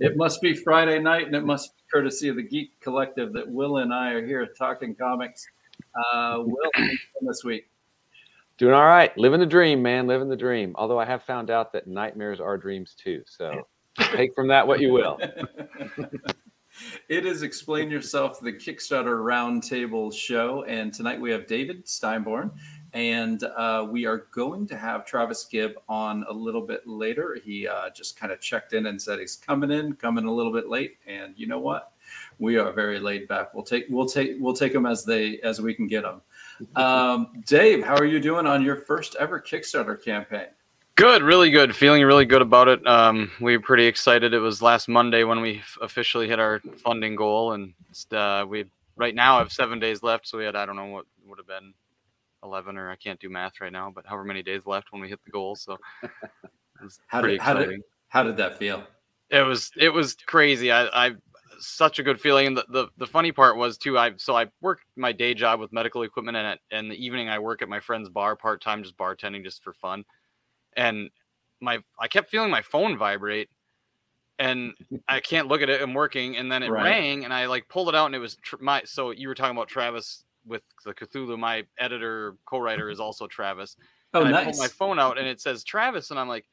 It must be Friday night, and it must be courtesy of the Geek Collective that Will and I are here talking comics. Uh, Will, this week. Doing all right. Living the dream, man. Living the dream. Although I have found out that nightmares are dreams too. So take from that what you will. it is Explain Yourself, the Kickstarter Roundtable show. And tonight we have David Steinborn and uh, we are going to have Travis Gibb on a little bit later. He uh, just kind of checked in and said he's coming in, coming a little bit late. And you know what? We are very laid back. We'll take we'll take we'll take them as they as we can get them. Um, Dave, how are you doing on your first ever Kickstarter campaign? Good, really good. Feeling really good about it. Um, we were pretty excited. It was last Monday when we officially hit our funding goal, and uh, we right now have seven days left. So we had I don't know what would have been 11 or I can't do math right now, but however many days left when we hit the goal. So how did, how did, how did that feel? It was, it was crazy. I, I, such a good feeling. And the, the, the funny part was too, I, so I work my day job with medical equipment and at, and the evening I work at my friend's bar part-time, just bartending just for fun. And my, I kept feeling my phone vibrate and I can't look at it. I'm working, and then it right. rang, and I like pulled it out, and it was tr- my. So you were talking about Travis with the Cthulhu. My editor co-writer is also Travis. Oh, and nice. I pull my phone out and it says Travis, and I'm like,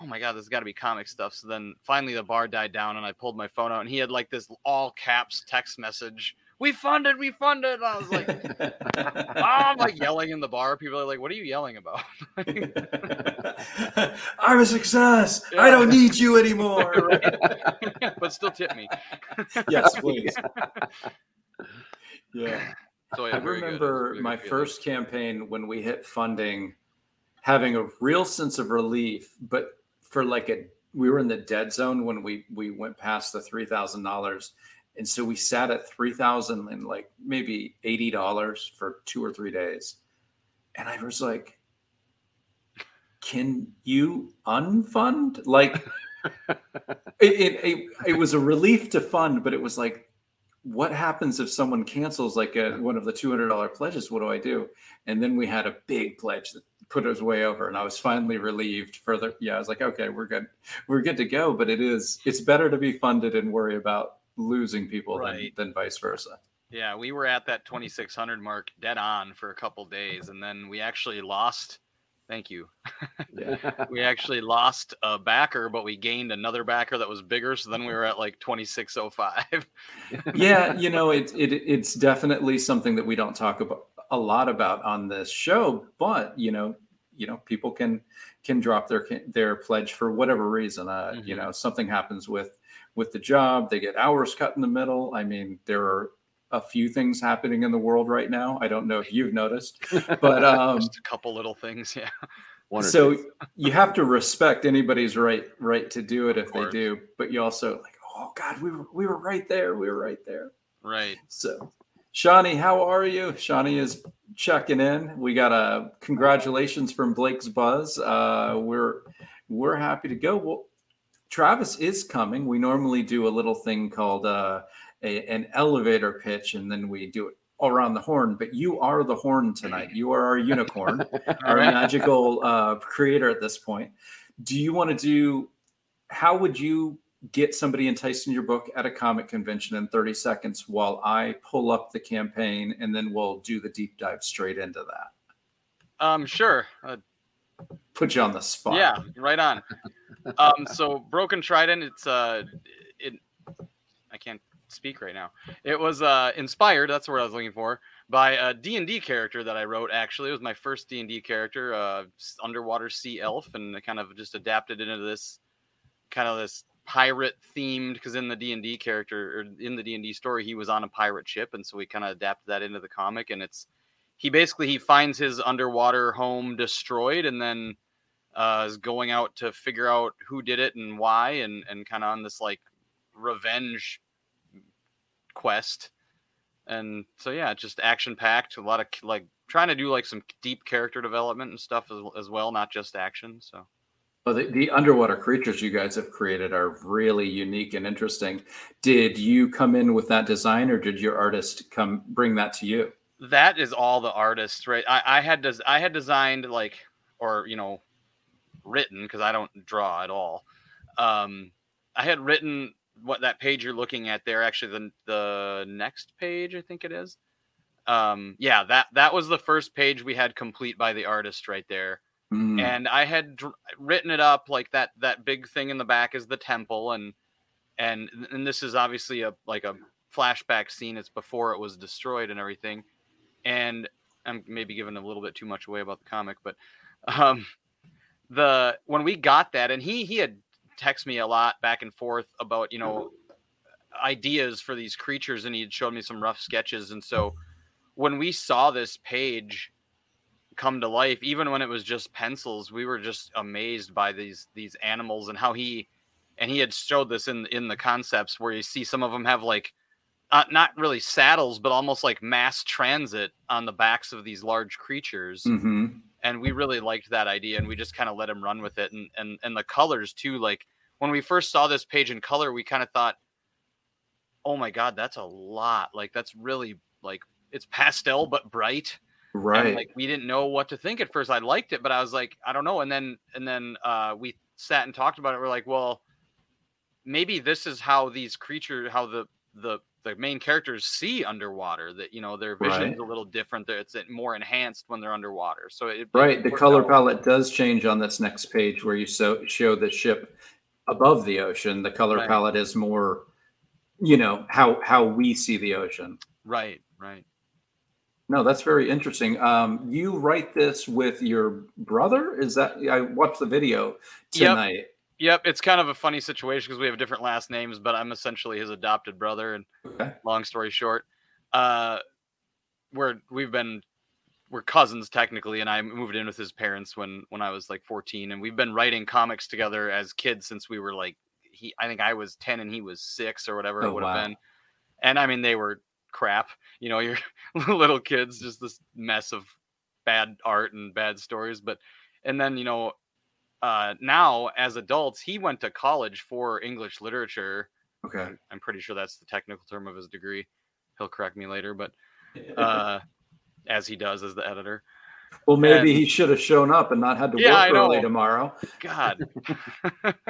oh my god, this has got to be comic stuff. So then finally the bar died down, and I pulled my phone out, and he had like this all caps text message. We funded, we funded. And I was like, oh, I'm like yelling in the bar. People are like, what are you yelling about? I'm a success. Yeah. I don't need you anymore. but still tip me. yes, please. yeah. So I remember my first campaign when we hit funding, having a real sense of relief, but for like a we were in the dead zone when we we went past the three thousand dollars, and so we sat at three thousand and like maybe eighty dollars for two or three days, and I was like, "Can you unfund?" Like, it, it it it was a relief to fund, but it was like what happens if someone cancels like a, one of the $200 pledges? What do i do? And then we had a big pledge that put us way over and i was finally relieved further yeah i was like okay we're good we're good to go but it is it's better to be funded and worry about losing people right. than, than vice versa. Yeah we were at that 2600 mark dead on for a couple days and then we actually lost Thank you. Yeah. we actually lost a backer, but we gained another backer that was bigger. So then we were at like 2605. yeah, you know, it, it it's definitely something that we don't talk about a lot about on this show, but you know, you know, people can can drop their their pledge for whatever reason. Uh, mm-hmm. you know, something happens with with the job, they get hours cut in the middle. I mean, there are a few things happening in the world right now. I don't know if you've noticed, but um, just a couple little things, yeah. One or so two. you have to respect anybody's right right to do it if they do, but you also like, oh God, we were we were right there, we were right there. Right. So, Shawnee, how are you? Shawnee is checking in. We got a congratulations from Blake's Buzz. Uh, we're we're happy to go. Well, Travis is coming. We normally do a little thing called uh, a, an elevator pitch, and then we do it all around the horn. But you are the horn tonight. You are our unicorn, our magical uh, creator at this point. Do you want to do? How would you get somebody enticed in your book at a comic convention in 30 seconds while I pull up the campaign and then we'll do the deep dive straight into that. Um, sure. Uh, Put you on the spot. yeah, right on. Um, so Broken Trident, it's uh, it. I can't speak right now. It was uh inspired. That's what I was looking for by a D and D character that I wrote. Actually, it was my first D and D character, uh, underwater sea elf, and kind of just adapted into this kind of this pirate themed because in the d&d character or in the d&d story he was on a pirate ship and so we kind of adapted that into the comic and it's he basically he finds his underwater home destroyed and then uh, is going out to figure out who did it and why and and kind of on this like revenge quest and so yeah just action packed a lot of like trying to do like some deep character development and stuff as, as well not just action so Well, the, the underwater creatures you guys have created are really unique and interesting. Did you come in with that design or did your artist come bring that to you? that is all the artists right i, I had des- i had designed like or you know written because i don't draw at all um i had written what that page you're looking at there actually the the next page i think it is um yeah that that was the first page we had complete by the artist right there Mm. and I had dr- written it up like that. That big thing in the back is the temple, and and and this is obviously a like a flashback scene. It's before it was destroyed and everything. And I'm maybe giving a little bit too much away about the comic, but um, the when we got that, and he he had texted me a lot back and forth about you know ideas for these creatures, and he had showed me some rough sketches, and so when we saw this page come to life even when it was just pencils we were just amazed by these these animals and how he and he had showed this in in the concepts where you see some of them have like uh, not really saddles but almost like mass transit on the backs of these large creatures Mhm. And we really liked that idea and we just kind of let him run with it and and and the colors too like when we first saw this page in color we kind of thought oh my god that's a lot like that's really like it's pastel but bright Right. and like we didn't know what to think at first. I liked it, but I was like, I don't know. And then and then uh, we sat and talked about it. We're like, well, maybe this is how these creatures, how the the the main characters see underwater. That you know their vision Right. a little different. That It's more enhanced when they're underwater. So it Right. The color out. palette does change on this next page where you so, show the ship above the ocean. The color Right. palette is more, you know, how how we see the ocean. Right, right. No, that's very interesting. Um, you write this with your brother? Is that I watched the video tonight. Yep, it's kind of a funny situation because we have different last names, but I'm essentially his adopted brother. And Okay. long story short, uh, we're we've been we're cousins technically, and I moved in with his parents when when I was like 14, and we've been writing comics together as kids since we were like he I think I was 10 and he was six or whatever Oh, it would have wow. been, and I mean they were crap, you know, you're little kids, just this mess of bad art and bad stories, but and then you know uh, now as adults, he went to college for English literature. Okay. I'm, pretty sure that's the technical term of his degree. He'll correct me later, but uh, as he does as the editor. well, maybe and- he should have shown up and not had to Yeah, work early tomorrow. God.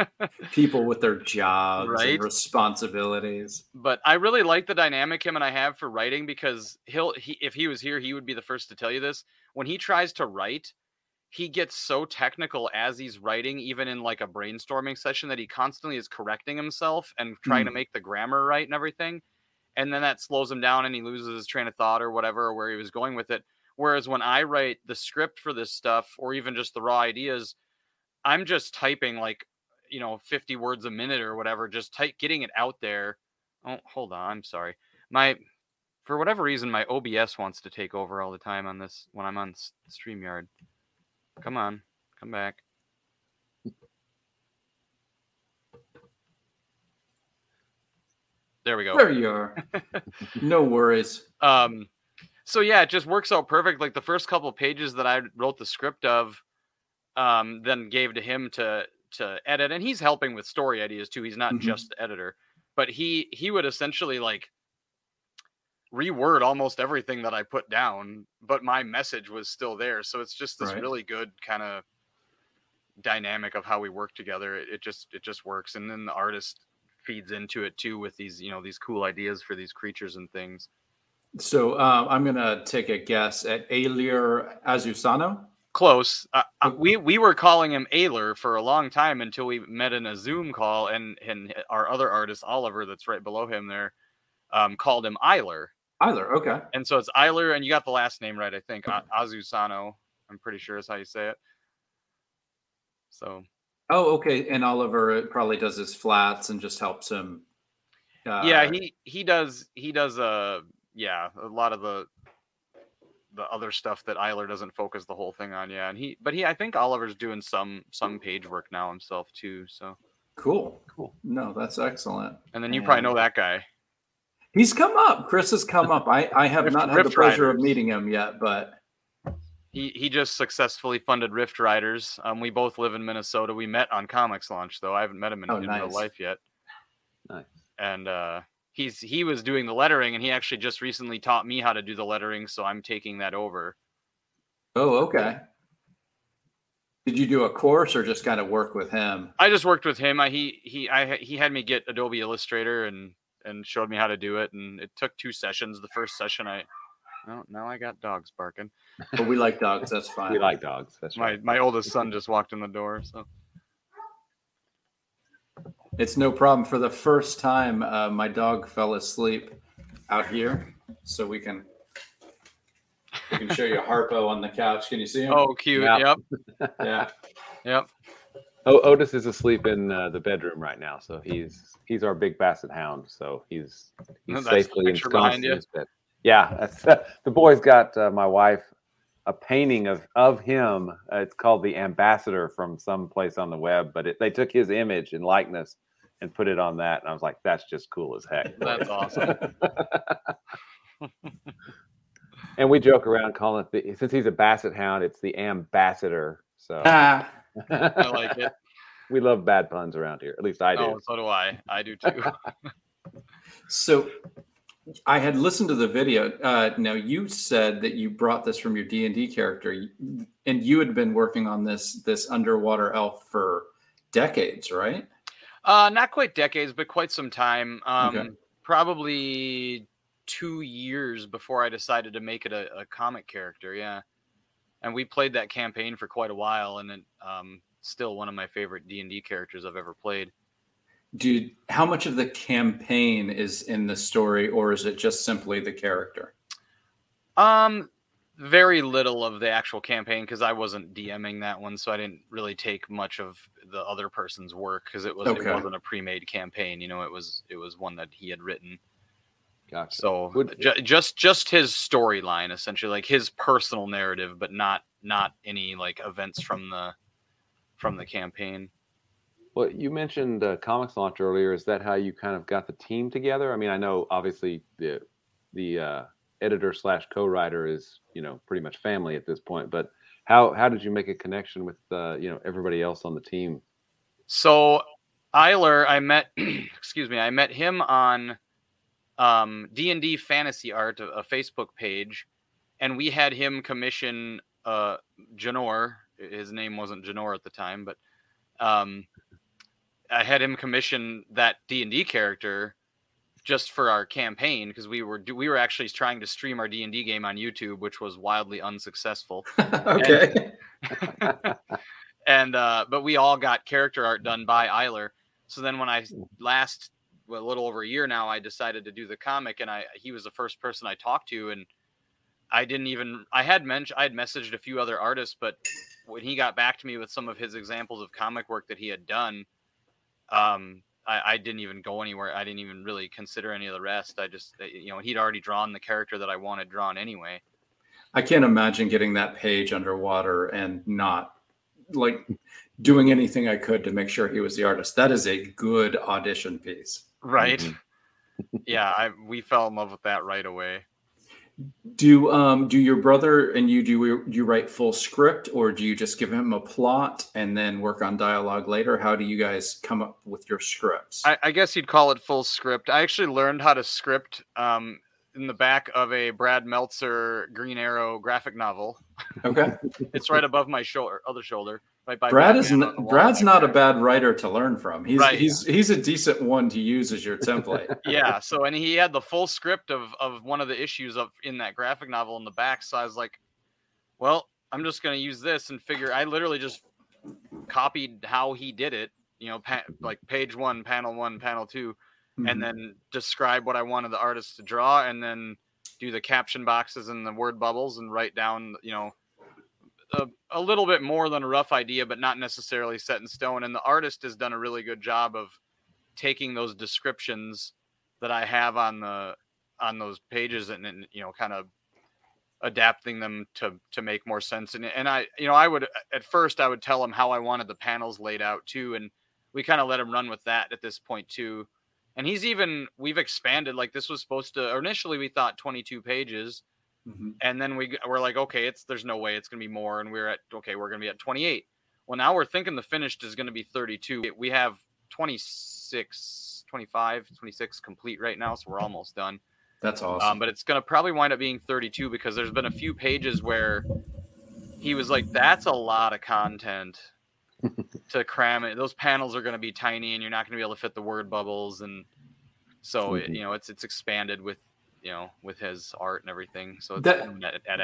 People with their jobs Right? and responsibilities. but I really like the dynamic him and I have for writing because he'll he if he was here, he would be the first to tell you this. When he tries to write, he gets so technical as he's writing, even in like a brainstorming session, that he constantly is correcting himself and trying to mm. make the grammar right and everything. And then that slows him down and he loses his train of thought or whatever, or where he was going with it. Whereas when I write the script for this stuff or even just the raw ideas, I'm just typing like, you know, 50 words a minute or whatever, just type getting it out there. Oh, hold on. I'm sorry. My, for whatever reason, my OBS wants to take over all the time on this when I'm on StreamYard. Come on. Come back. There we go. There you are. no worries. Um, so yeah, it just works out perfect. Like the first couple pages that I wrote the script of, um, then gave to him to to edit, and he's helping with story ideas too. He's not Mhm. just the editor, but he he would essentially like reword almost everything that I put down, but my message was still there. So it's just this Right. really good kind of dynamic of how we work together. It, it just it just works, and then the artist feeds into it too with these you know these cool ideas for these creatures and things. So um, I'm gonna take a guess at Alier Azusano. Close. Uh, uh, we we were calling him Ayler for a long time until we met in a Zoom call, and and our other artist Oliver, that's right below him there, um, called him Eiler, Eiler, okay. and so it's Eiler, and you got the last name right, I think, A- Azusano. I'm pretty sure is how you say it. So Oh, okay. And Oliver probably does his flats and just helps him. Uh, yeah, he he does he does uh yeah a lot of the the other stuff that Eiler doesn't focus the whole thing on. Yeah, and he but he I think Oliver's doing some some page work now himself too. So. cool. Cool. No, that's excellent. And then you probably know that guy. He's come up. Chris has come up. I, I have Rift- not had the Rift pleasure of meeting him yet, but He he just successfully funded Rift Riders. Um, we both live in Minnesota. We met on Comics Launch, though. I haven't met him in, Oh, in real life yet. Nice. And uh, he's he was doing the lettering, and he actually just recently taught me how to do the lettering, so I'm taking that over. oh, okay. Did you do a course or just kind of work with him? I just worked with him. I he he I he had me get Adobe Illustrator and and showed me how to do it, and it took two sessions. The first session, I oh, now I got dogs barking. But we like dogs. That's fine. We like dogs. That's My right. my oldest son just walked in the door, so. It's no problem. For the first time, uh, my dog fell asleep out here, so we can we can show you Harpo on the couch. Can you see him? Oh, cute. Yeah. Yep. yeah. Yep. O- Otis is asleep in uh, the bedroom right now, so he's he's our big basset hound. So he's he's That's safely ensconced in his bed. Yeah, that's, the boys got uh, my wife a painting of of him. Uh, it's called the Ambassador from some place on the web, but it, they took his image and likeness and put it on that, and I was like, that's just cool as heck. That's awesome. and we joke around calling it the, since he's a basset hound, it's the Ambassador. So Ah, I like it. we love bad puns around here. At least I do. Oh, so do I. I do too. so I had listened to the video. Uh, now you said that you brought this from your D and D character, and you had been working on this this underwater elf for decades, right? Uh, not quite decades, but quite some time. Um, Okay. probably two years before I decided to make it a, a comic character. Yeah, and we played that campaign for quite a while, and it um, still one of my favorite D and D characters I've ever played. Dude, how much of the campaign is in the story, or is it just simply the character? Um, very little of the actual campaign because I wasn't DMing that one, so I didn't really take much of the other person's work because it was Okay. it wasn't a pre-made campaign. You know, it was it was one that he had written. Gotcha. So ju- just just his storyline, essentially, like his personal narrative, but not not any like events from the from the campaign. Well, you mentioned uh, Comics Launch earlier. Is that how you kind of got the team together? I mean, I know obviously the the uh, editor slash co-writer is you know pretty much family at this point, but how how did you make a connection with uh, you know everybody else on the team? So Eiler, I met, excuse me, I met him on um, D&D Fantasy Art, a, a Facebook page, and we had him commission uh, Janor. His name wasn't Janor at the time, but um, I had him commission that D&D character just for our campaign because we were we were actually trying to stream our D&D game on YouTube, which was wildly unsuccessful okay. and uh but we all got character art done by Eiler. So then when I last well, a little over a year now, I decided to do the comic, and I he was the first person I talked to, and I didn't even I had mentioned I had messaged a few other artists, but when he got back to me with some of his examples of comic work that he had done, um, I, I didn't even go anywhere. I didn't even really consider any of the rest. I just you know he'd already drawn the character that I wanted drawn anyway. I can't imagine getting that page underwater and not like doing anything I could to make sure he was the artist. That is a good audition piece. Right. Mm-hmm. yeah, I we fell in love with that right away. Do um do your brother and you do you, do write full script or do you just give him a plot and then work on dialogue later? How do you guys come up with your scripts? I, I guess you'd call it full script. I actually learned how to script um, in the back of a Brad Meltzer Green Arrow graphic novel. okay. It's right above my shoulder, other shoulder, right Brad is Batman on n- the wall Brad's not a bad writer to learn from. He's Right. he's he's a decent one to use as your template. yeah so and he had the full script of of one of the issues of in that graphic novel in the back so i was like well i'm just going to use this and figure i literally just copied how he did it you know pa- like page one panel one panel 2 Mhm. and then describe what i wanted the artist to draw and then do the caption boxes and the word bubbles and write down you know a, a little bit more than a rough idea but not necessarily set in stone and the artist has done a really good job of taking those descriptions that I have on the on those pages and, and you know kind of adapting them to to make more sense and and I you know I would at first I would tell him how I wanted the panels laid out too and we kind of let him run with that at this point too and he's even we've expanded like this was supposed to initially we thought 22 pages Mhm. and then we we're like okay it's there's no way it's going to be more and we're at okay we're going to be at 28 well now we're thinking the finished is going to be 32 we have 26 25 26 complete right now so we're almost done That's awesome. um, but it's going to probably wind up being 32 because there's been a few pages where he was like that's a lot of content to cram it those panels are going to be tiny and you're not going to be able to fit the word bubbles and so it, Mhm. you know it's it's expanded with you know with his art and everything so That-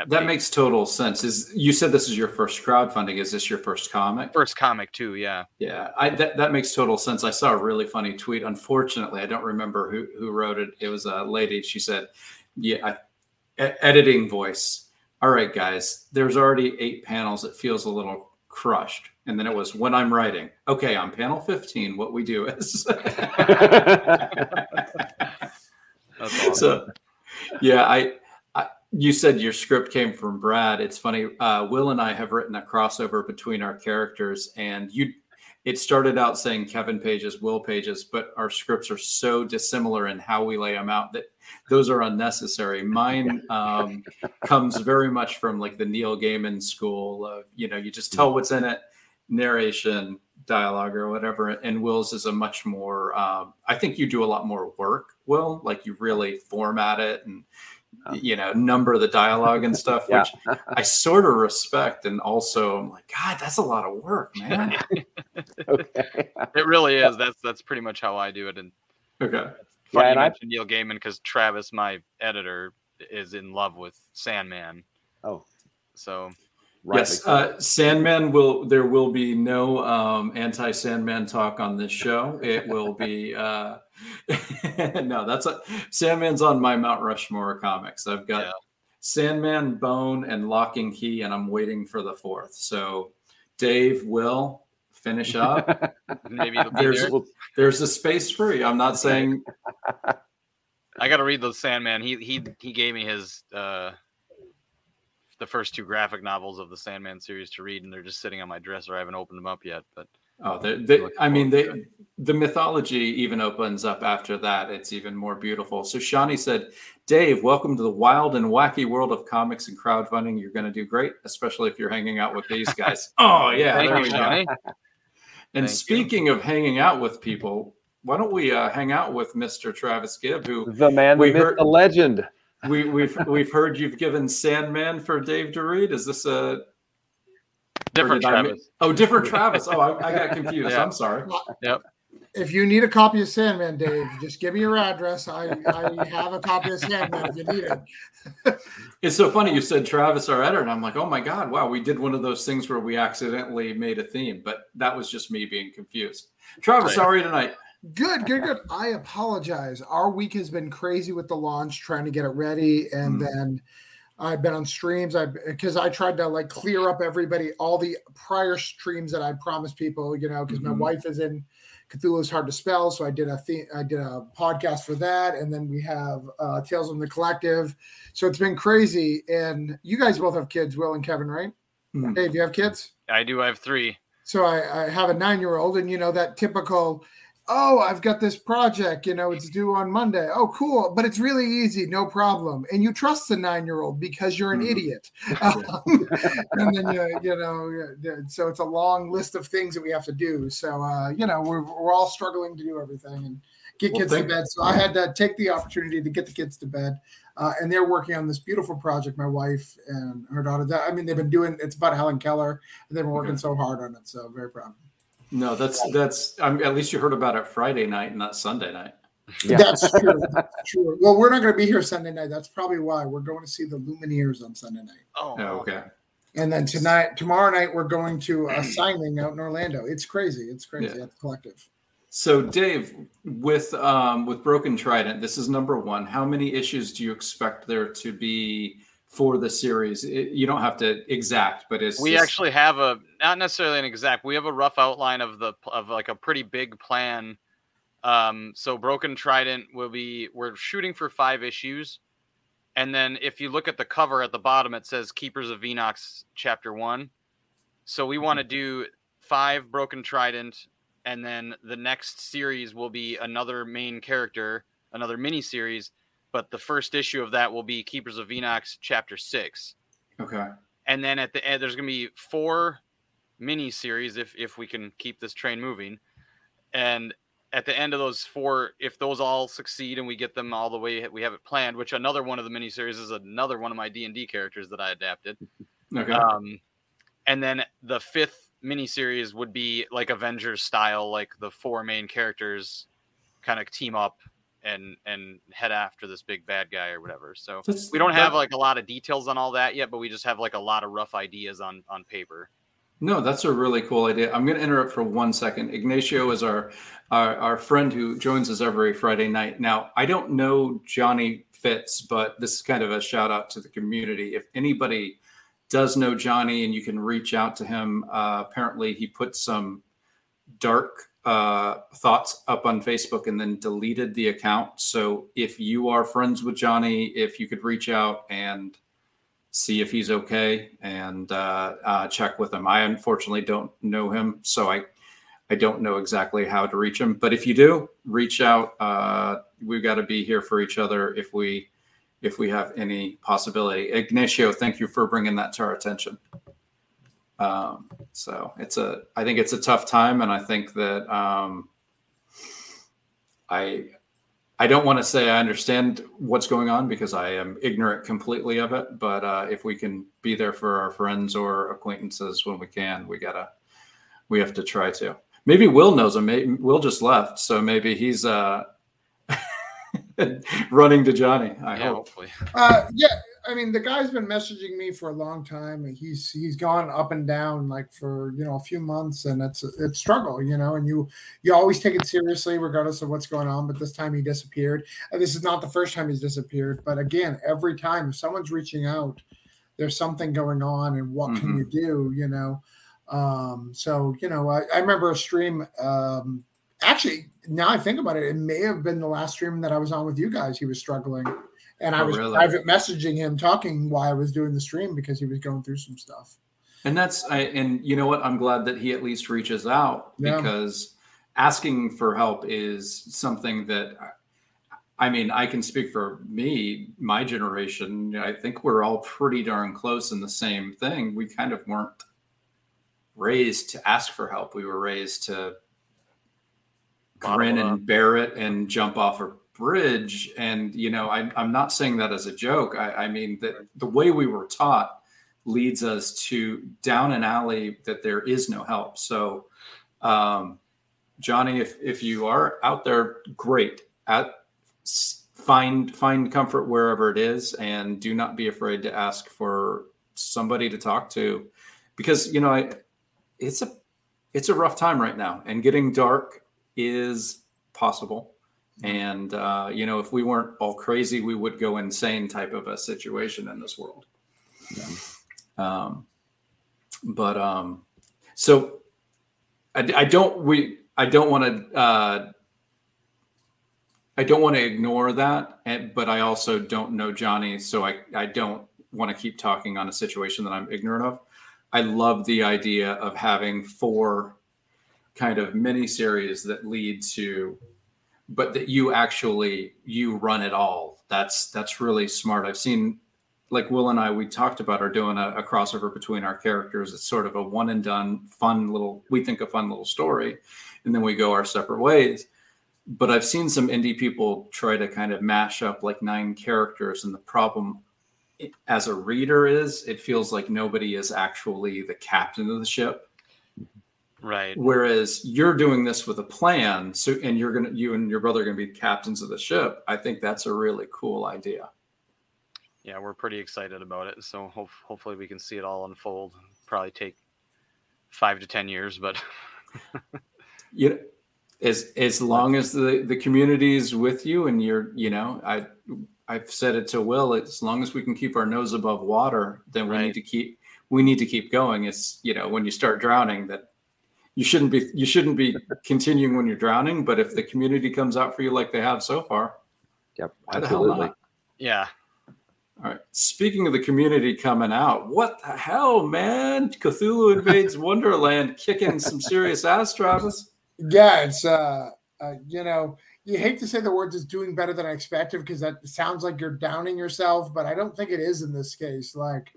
that makes total sense. Is you said this is your first crowdfunding? Is this your first comic? first comic too yeah Yeah, I that, that makes total sense. I saw a really funny tweet. Unfortunately, I don't remember who who wrote it. It was a lady. She said, "Yeah, I, e- editing voice. All right, guys. There's already eight panels. It feels a little crushed." And then it was when I'm writing. Okay, on panel 15, what we do is. awesome. so yeah I, I you said your script came from brad. It's funny uh, will and i have written a crossover between our characters and you it started out saying kevin pages will pages but our scripts are so dissimilar in how we lay them out that those are unnecessary. Mine um, comes very much from like the neil gaiman school of you know you just tell what's in it narration dialogue or whatever and will's is a much more um, i think you do a lot more work will like you really format it and you know number the dialogue and stuff Yeah. which i sort of respect and also i'm like god that's a lot of work man. Okay. it really is. That's that's pretty much how i do it. And okay. Funny and you I- mentioned neil gaiman because travis my editor is in love with sandman. Oh, so right. yes uh, sandman will there will be no um, anti-sandman talk on this show it will be uh, no that's a sandman's on my mount rushmore comics i've got Yeah. sandman bone and Locke and Key and i'm waiting for the fourth so dave will finish up maybe There's- there. There's a space free i'm not saying I got to read the Sandman. He he he gave me his uh the first two graphic novels of the Sandman series to read, and they're just sitting on my dresser. I haven't opened them up yet, but Oh, they, they, I mean, they, the mythology even opens up after that. It's even more beautiful. So Shawnee said, Dave, welcome to the wild and wacky world of comics and crowdfunding. You're going to do great, especially if you're hanging out with these guys. oh, yeah. thank there you, we go. And Thank you. speaking of hanging out with people, why don't we uh, hang out with Mr. Travis Gibb, who the man, the We myth, heard- the legend. We, we've we've heard you've given Sandman for Dave to read. Is this a Different did I mi- Travis. oh different Travis? Oh, I, I got confused. Yeah. I'm sorry. Yep. If you need a copy of Sandman, Dave, just give me your address. I, I have a copy of Sandman if you need it. It's so funny you said Travis our editor, and I'm like, oh my god, wow, we did one of those things where we accidentally made a theme, but that was just me being confused. Travis, Right. how are you tonight? Good, good, good. I apologize. Our week has been crazy with the launch, trying to get it ready, and Mm. then I've been on streams. I because I tried to like clear up everybody all the prior streams that I promised people. You know, because Mhm. my wife is in Cthulhu's hard to spell, so I did a the- I did a podcast for that, and then we have uh, Tales from the Collective. So it's been crazy, and you guys both have kids, Will and Kevin, right? Mm. Dave, you have kids? I do. I have three. So I, I have a nine year old, and you know that typical oh, I've got this project, you know, it's due on Monday. Oh, cool. But it's really easy, no problem. And you trust the nine year old because you're an mm-hmm. idiot. Um, and then, you, you know, so it's a long list of things that we have to do. So, uh, you know, we're, we're all struggling to do everything and get well, kids to bed. So I had to take the opportunity to get the kids to bed. Uh, and they're working on this beautiful project, my wife and her daughter. I mean, they've been doing it's about Helen Keller, and they've been working so hard on it. So very proud. No, that's that's. I at least you heard about it Friday night, not Sunday night. Yeah. That's true. That's true. Well, we're not going to be here Sunday night. That's probably why we're going to see the Lumineers on Sunday night. Oh, oh okay. And then tonight, tomorrow night, we're going to a signing out in Orlando. It's crazy. It's crazy yeah. at the collective. So, Dave, with um, with Broken Trident, this is number one. How many issues do you expect there to be for the series? It, you don't have to exact, but it's we just... actually have a not necessarily an exact. We have a rough outline of the of like a pretty big plan. Um, so Broken Trident will be we're shooting for five issues, and then if you look at the cover at the bottom, it says Keepers of Venox Chapter One. So we want to do five Broken Trident, and then the next series will be another main character, another mini series but the first issue of that will be Keepers of Venox chapter six. Okay. And then at the end, there's going to be four mini series if if we can keep this train moving. And at the end of those four, if those all succeed and we get them all the way we have it planned, which another one of the mini series is another one of my D and D characters that I adapted. Okay. Um, and then the fifth mini series would be like Avengers style, like the four main characters kind of team up and and head after this big bad guy or whatever. So That's, we don't have that, like a lot of details on all that yet, but we just have like a lot of rough ideas on on paper. No, that's a really cool idea. I'm going to interrupt for one second. Ignacio is our, our our friend who joins us every Friday night. Now, I don't know Johnny Fitz, but this is kind of a shout out to the community. If anybody does know Johnny and you can reach out to him, uh, apparently he put some dark uh, thoughts up on Facebook and then deleted the account. So if you are friends with Johnny, if you could reach out and see if he's okay and uh, uh, check with him. I unfortunately don't know him, so I I don't know exactly how to reach him. But if you do, reach out. Uh, we've got to be here for each other if we if we have any possibility. Ignacio, thank you for bringing that to our attention. Um, so it's a, I think it's a tough time, and I think that um, I, I don't want to say I understand what's going on because I am ignorant completely of it. But uh, if we can be there for our friends or acquaintances when we can, we gotta, we have to try to. Maybe Will knows him. Maybe Will just left, so maybe he's uh, running to Johnny. I yeah, hope. Hopefully. Uh, yeah, I mean, the guy's been messaging me for a long time. He's he's gone up and down like for you know a few months, and it's it's struggle, you know. And you you always take it seriously regardless of what's going on. But this time he disappeared. And this is not the first time he's disappeared. But again, every time if someone's reaching out, there's something going on, and what mm-hmm. can you do? You know. Um, so you know, I, I remember a stream. Um, actually, now I think about it, it may have been the last stream that I was on with you guys. He was struggling and I oh, was really? private messaging him, talking while I was doing the stream because he was going through some stuff. And that's I, and you know what? I'm glad that he at least reaches out yeah. because asking for help is something that I mean, I can speak for me, my generation. I think we're all pretty darn close in the same thing. We kind of weren't raised to ask for help. We were raised to grin and bear it and jump off a bridge and you know I, am not saying that as a joke. I, I, mean that the way we were taught leads us to down an alley that there is no help. So um, johnny if, if you are out there great. At find find comfort wherever it is and do not be afraid to ask for somebody to talk to. Because you know I, it's a it's a rough time right now and getting dark is possible and uh, you know, if we weren't all crazy, we would go insane type of a situation in this world. Yeah. Um, but um, so I, I don't we I don't want to uh, I don't want to ignore that, but I also don't know Johnny, so I I don't want to keep talking on a situation that I'm ignorant of. I love the idea of having four kind of mini series that lead to but that you actually you run it all. That's that's really smart. I've seen like will and i we talked about are doing a, a, crossover between our characters. It's sort of a one and done fun little we think a fun little story and then we go our separate ways. But i've seen some indie people try to kind of mash up like nine characters and the problem as a reader is it feels like nobody is actually the captain of the ship Right. Whereas you're doing this with a plan, so and you're gonna you and your brother are gonna be captains of the ship. I think that's a really cool idea. Yeah, we're pretty excited about it. So ho- hopefully we can see it all unfold. Probably take five to ten years, but you know, as as long as the the community is with you and you're you know I I've said it to Will. As long as we can keep our nose above water, then we right. need to keep we need to keep going. It's you know when you start drowning that you shouldn't be you shouldn't be continuing when you're drowning. But if the community comes out for you like they have so far, yep, absolutely. Yeah. All right. Speaking of the community coming out, what the hell, man? Cthulhu invades Wonderland, kicking some serious ass, Travis. Yeah, it's uh, uh you know, you hate to say the words is doing better than I expected because that sounds like you're downing yourself, but I don't think it is in this case. Like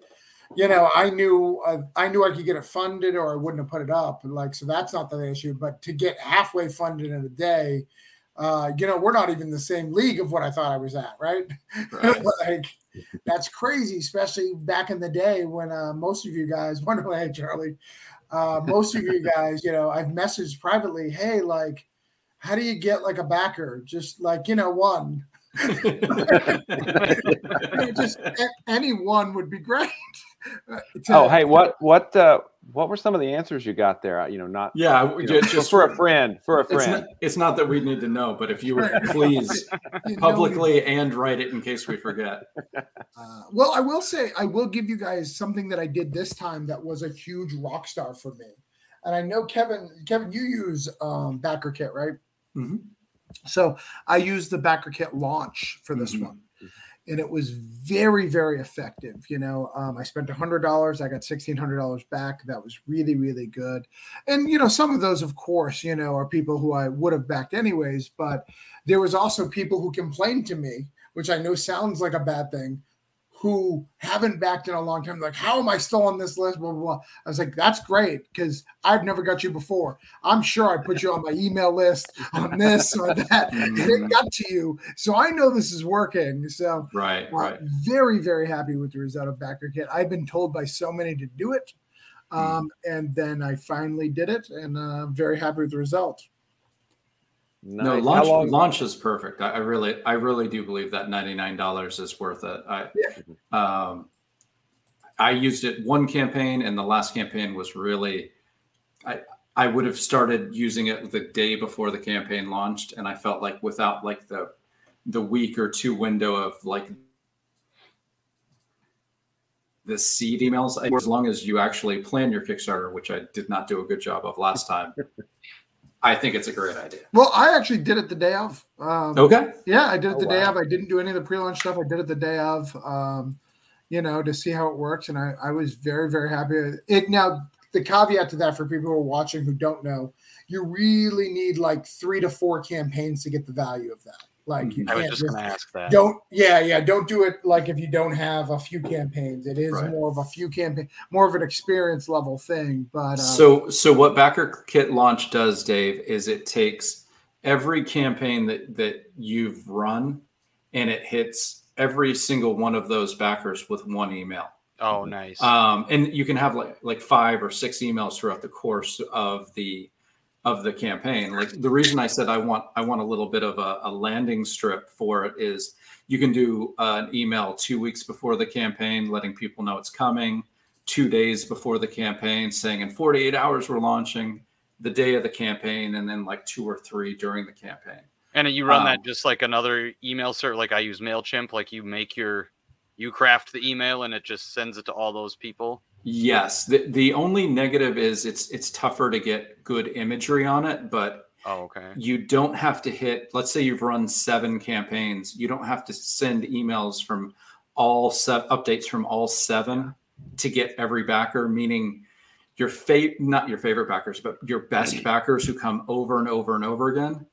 you know, I knew uh, I knew I could get it funded, or I wouldn't have put it up. Like, so that's not the issue. But to get halfway funded in a day, uh, you know, we're not even the same league of what I thought I was at, right? right. like, that's crazy, especially back in the day when uh, most of you guys, Wonderland, Charlie, uh, most of you guys, you know, I've messaged privately, hey, like, how do you get like a backer? Just like, you know, one. just any one would be great. Uh, oh, hey, what what uh, what were some of the answers you got there? Uh, you know, not yeah, you know, just for a friend, for a friend. It's not, it's not, that we need to know, but if you would please publicly and write it in case we forget. Uh, well, I will say I will give you guys something that I did this time that was a huge rock star for me, and I know Kevin. Kevin, you use um, Backer Kit, right? Mm-hmm. So I used the Backer Kit launch for this mm-hmm. one and it was very very effective you know um, i spent $100 i got $1600 back. That was really really good. And you know some of those of course you know are people who i would have backed anyways but there was also people who complained to me which i know sounds like a bad thing who haven't backed in a long time. Like, how am I still on this list? Blah, blah, blah. I was like, that's great because I've never got you before. I'm sure I put you on my email list on this or that. and it got to you. So I know this is working. So, right, uh, right. Very, very happy with the result of Backer Kit. I've been told by so many to do it. Hmm. Um, and then I finally did it and uh, very happy with the result. Nice. No, launch long- launch is perfect. I, I, really, I really do believe that ninety nine dollars is worth it. I, yeah. um, I used it one campaign, and the last campaign was really, I, I would have started using it the day before the campaign launched, and I felt like without like the, the week or two window of like the seed emails, as long as you actually plan your Kickstarter, which I did not do a good job of last time. I think it's a great idea. Well, I actually did it the day of. Um, okay. Yeah, I did it oh, the day wow. of. I didn't do any of the pre-launch stuff. I did it the day of, um, you know, to see how it works, and I, I was very, very happy. It now the caveat to that for people who are watching who don't know, you really need like three to four campaigns to get the value of that. Like you I was just, just, gonna ask that. Don't yeah, yeah, don't do it like if you don't have a few campaigns. It is right. more of a few campaign, more of an experience level thing. But uh, so so what Backer Kit Launch does, Dave, is it takes every campaign that that you've run and it hits every single one of those backers with one email. Oh, nice. Um, and you can have like like five or six emails throughout the course of the of the campaign. Like the reason I said I want I want a little bit of a, a landing strip for it is you can do uh, an email two weeks before the campaign, letting people know it's coming. Two days before the campaign, saying in 48 hours we're launching. The day of the campaign, and then like two or three during the campaign. And you run um, that just like another email server. Like I use Mailchimp. Like you make your you craft the email and it just sends it to all those people. Yes. The the only negative is it's it's tougher to get good imagery on it, but oh, okay. You don't have to hit let's say you've run 7 campaigns. You don't have to send emails from all set updates from all 7 to get every backer, meaning your favorite, not your favorite backers, but your best backers who come over and over and over again.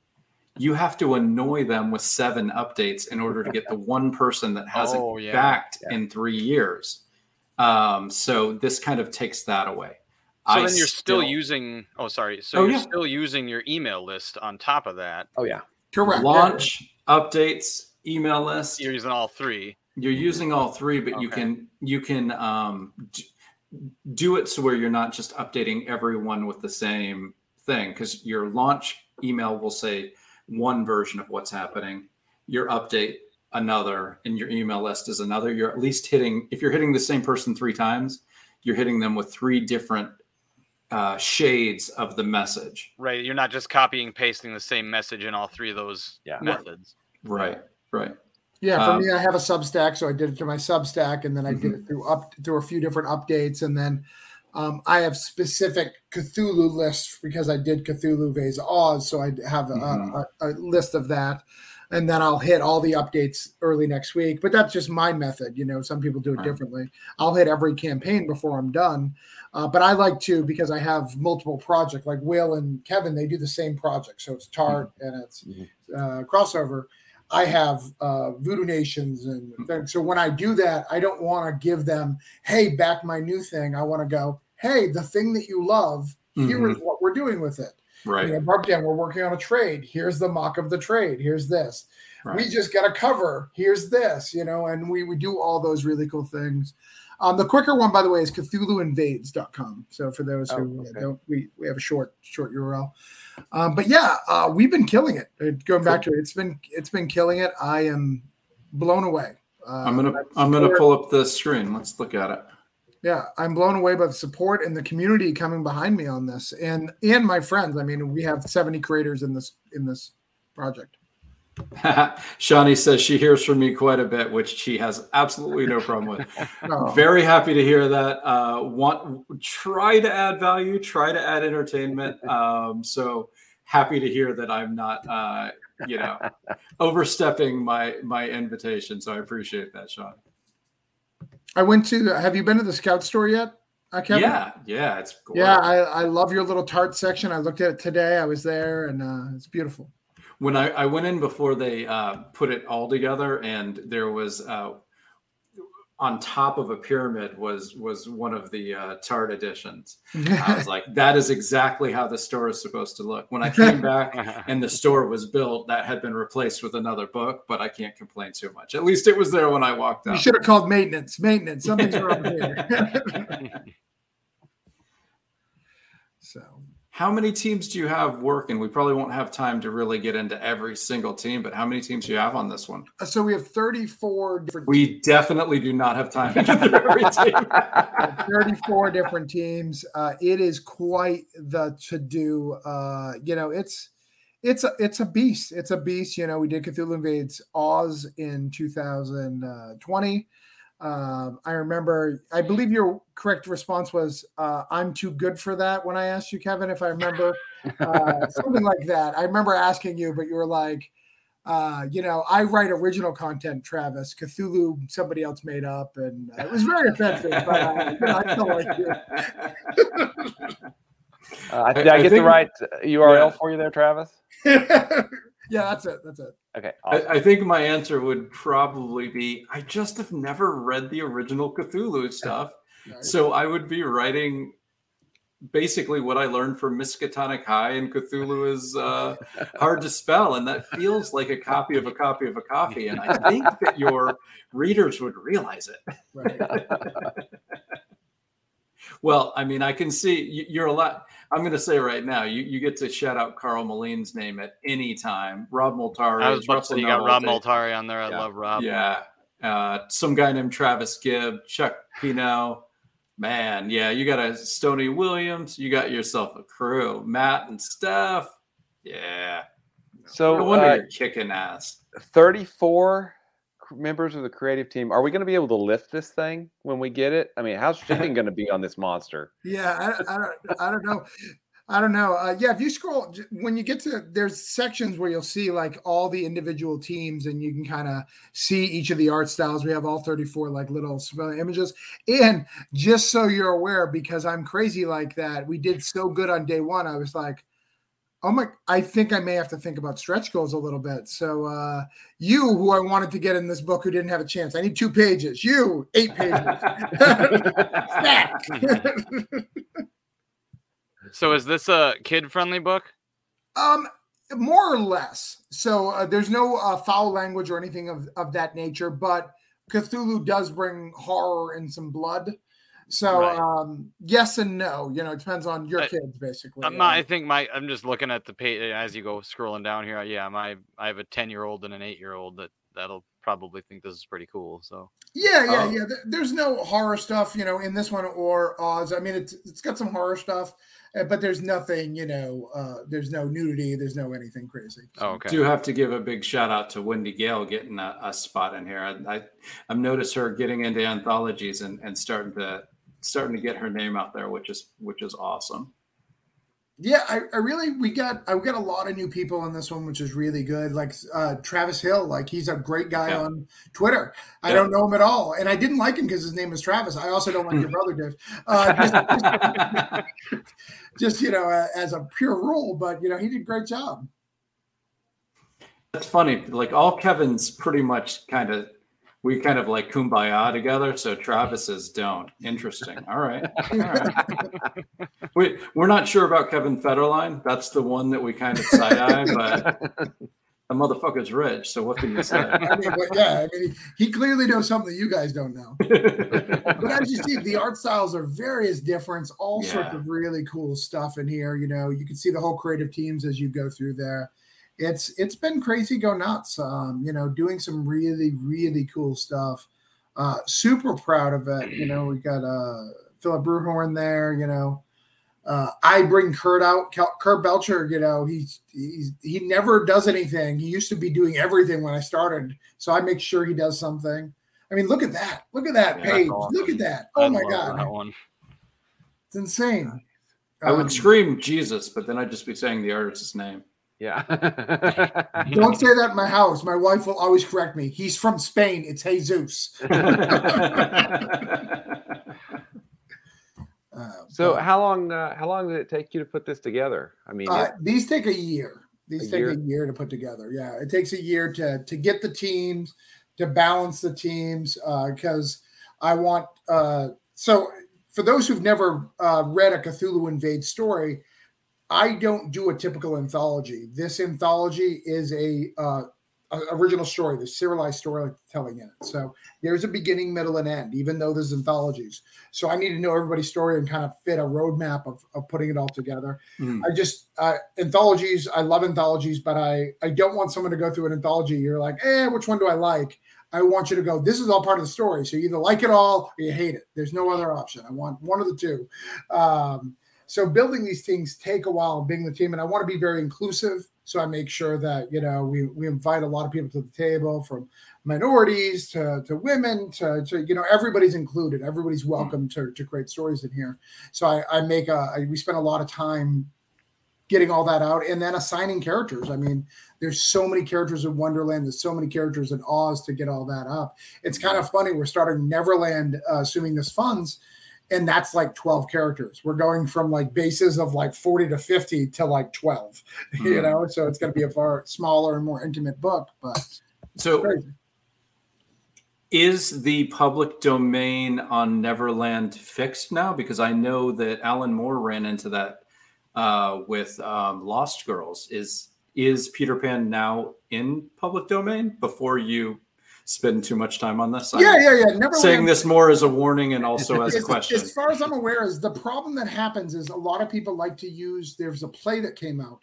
You have to annoy them with seven updates in order to get the one person that hasn't Oh, yeah. backed Yeah. in three years. Um, so this kind of takes that away. So I then you're still, using. Oh, sorry. So Oh, you're yeah. still using your email list on top of that. Oh yeah. Correct. launch updates, email list. You're using all three. you're using all three but you can you can um, do it so where you're not just updating everyone with the same thing because your launch email will say one version of what's happening your update another and your email list is another you're at least hitting if you're hitting the same person three times you're hitting them with three different uh, shades of the message Right. You're not just copying pasting the same message in all three of those Yeah. methods. right right Yeah, for Um, me, I have a Substack, so I did it to my Substack, and then I did Mm-hmm. it through up through a few different updates, and then um, I have specific Cthulhu lists because I did Cthulhu Invades Oz, so I have a, Mhm. a, a list of that, and then I'll hit all the updates early next week. But that's just my method, you know. Some people do it Right. differently. I'll hit every campaign before I'm done, uh, but I like to because I have multiple projects. Like Will and Kevin, they do the same project, so it's Tart and it's Mhm. uh, crossover. I have uh, Voodoo Nations, and things. so when I do that, I don't want to give them, "Hey, back my new thing." I want to go, "Hey, the thing that you love, here is what we're doing with it." Right You know, Broke Down, we're working on a trade. Here's the mock of the trade. Here's this. We just got a cover. Here's this. You know, and we we do all those really cool things. Um, the quicker one, by the way, is CthulhuInvades.com. So for those who Oh, okay. don't, we, we have a short short URL. Um, but yeah, uh, we've been killing it. Uh, Going back to it, it's been it's been killing it. I am blown away. Uh, i'm gonna the i'm gonna pull up the screen let's look at it Yeah, I'm blown away by the support and the community coming behind me on this, and and my friends. I mean, we have 70 creators in this in this project. Shawnee says she hears from me quite a bit, which she has absolutely no problem with. Oh, Very happy to hear that. Uh, want try to add value, try to add entertainment. Um, so happy to hear that I'm not, uh, you know, overstepping my my invitation. So I appreciate that, Sean. I went to. Have you been to the Scout store yet? Uh, Kevin? Yeah, yeah, it's gorgeous. Yeah, I, I love your little tart section. I looked at it today. I was there, and uh, it's beautiful. when I, I went in before they uh, put it all together and there was uh, on top of a pyramid was was one of the uh, tart editions i was like that is exactly how the store is supposed to look when i came back and the store was built that had been replaced with another book but i can't complain too much at least it was there when i walked out. you should have called maintenance. Maintenance. Something's wrong here. so how many teams do you have working we probably won't have time to really get into every single team but how many teams do you have on this one so we have 34 different we definitely do not have time to get through every team 34 different teams. Uh, it is quite the to do. Uh, you know, it's it's a it's a beast. It's a beast. You know, we did Cthulhu Invades Oz in 2020. Um, I remember. I believe your correct response was, uh, "I'm too good for that." When I asked you, Kevin, if I remember uh, something like that, I remember asking you, but you were like. Uh, you know, I write original content, Travis. Cthulhu, somebody else made up, and uh, it was very offensive. But uh, you know, I still like you. Uh, I, I- did I, I get think- the right uh, URL yeah. for you there, Travis? yeah, that's it. That's it. Okay. I, awesome. I think my answer would probably be I just have never read the original Cthulhu stuff. Right. So I would be writing basically what I learned from Miskatonic High and Cthulhu is uh, hard to spell. And that feels like a copy of a copy of a copy. And I think that your readers would realize it. Right. Well, I mean, I can see you- you're a lot. I'm going to say right now, you, you get to shout out Karl Moline's name at any time. Rob Multari. I was about to say you got Rob Multari on there. I Yeah. love Rob. Yeah. Uh, some guy named Travis Gibb, Chuck Pino. Man, yeah, you got a Stony Williams. You got yourself a crew. Matt and Steph. Yeah. so no wonder uh, you're kicking ass. 34 c- members of the creative team. Are we going to be able to lift this thing when we get it? I mean, how's shipping going to be on this monster? Yeah, I, I don't. I don't know. I don't know. Uh, yeah, if you scroll, when you get to there's sections where you'll see like all the individual teams, and you can kind of see each of the art styles. We have all 34 like little images. And just so you're aware, because I'm crazy like that, we did so good on day one. I was like, oh my, I think I may have to think about stretch goals a little bit. So uh, you, who I wanted to get in this book, who didn't have a chance, I need two pages. You, eight pages. So is this a kid-friendly book? Um, more or less. So uh, there's no uh, foul language or anything of, of that nature, but Cthulhu does bring horror and some blood. So right. um, yes and no. You know, it depends on your I, kids, basically. My, I think my I'm just looking at the page as you go scrolling down here. Yeah, my I have a ten year old and an eight year old that that'll probably think this is pretty cool. So yeah, yeah, um, yeah. There's no horror stuff, you know, in this one or Oz. I mean, it's it's got some horror stuff. Uh, but there's nothing, you know, uh, there's no nudity, there's no anything crazy. So. okay. Do have to give a big shout out to Wendy Gale getting a, a spot in here. I, I have noticed her getting into anthologies and, and starting to starting to get her name out there, which is which is awesome. Yeah, I, I really we got I got a lot of new people in this one, which is really good. Like uh, Travis Hill, like he's a great guy yeah. on Twitter. I yeah. don't know him at all, and I didn't like him because his name is Travis. I also don't like your brother Dave. Uh, just, just, just, you know, uh, as a pure rule, but you know, he did a great job. That's funny. Like all Kevin's pretty much kind of we kind of like kumbaya together. So Travis's don't. Interesting. All right. All right. we, we're not sure about Kevin Federline. That's the one that we kind of side eye, but the motherfucker's rich. So what can you say? I mean, but yeah, I mean, he clearly knows something you guys don't know. but as you see, the art styles are various different, all yeah. sorts of really cool stuff in here. You know, you can see the whole creative teams as you go through there it's it's been crazy go nuts um, you know doing some really really cool stuff uh, super proud of it you know we got uh philip bruhorn there you know uh, I bring Kurt out. Kurt Belcher, you know, he's he's he never does anything. He used to be doing everything when I started, so I make sure he does something. I mean, look at that! Look at that yeah, page! Awesome. Look at that! Oh I my god, that one. It's insane. I would um, scream Jesus, but then I'd just be saying the artist's name. Yeah. Don't say that in my house. My wife will always correct me. He's from Spain. It's Jesus. Uh, so but, how long uh, how long did it take you to put this together? I mean, uh, it, these take a year. These a take year? a year to put together. Yeah, it takes a year to to get the teams, to balance the teams, because uh, I want. Uh, so for those who've never uh, read a Cthulhu Invade story, I don't do a typical anthology. This anthology is a, uh, a original story, the serialized storytelling in it. So there's a beginning, middle, and end, even though there's anthologies. So I need to know everybody's story and kind of fit a roadmap of, of putting it all together. Mm. I just uh, anthologies. I love anthologies, but I I don't want someone to go through an anthology. You're like, eh, which one do I like? I want you to go. This is all part of the story. So you either like it all or you hate it. There's no other option. I want one of the two. Um, so building these things take a while being the team and i want to be very inclusive. So i make sure that you know we, we invite a lot of people to the table from minorities to, to women to, to you know everybody's included. Everybody's hmm. welcome to, to create stories in here. So i, I make a I, we spend a lot of time getting all that out and then assigning characters. I mean there's so many characters in wonderland there's so many characters in oz to get all that up. It's kind of funny we're starting neverland uh, assuming this funds and that's like 12 characters. We're going from like bases of like 40 to 50 to like 12, mm-hmm. you know, so it's going to be a far smaller and more intimate book, but so is the public domain on Neverland fixed now? Because I know that Alan Moore ran into that uh, with um, Lost Girls. Is is Peter Pan now in public domain before you spend too much time on this. I'm yeah, yeah, yeah. Never saying this more as a warning and also as, a question. As far as I'm aware, is the problem that happens is a lot of people like to use. There's a play that came out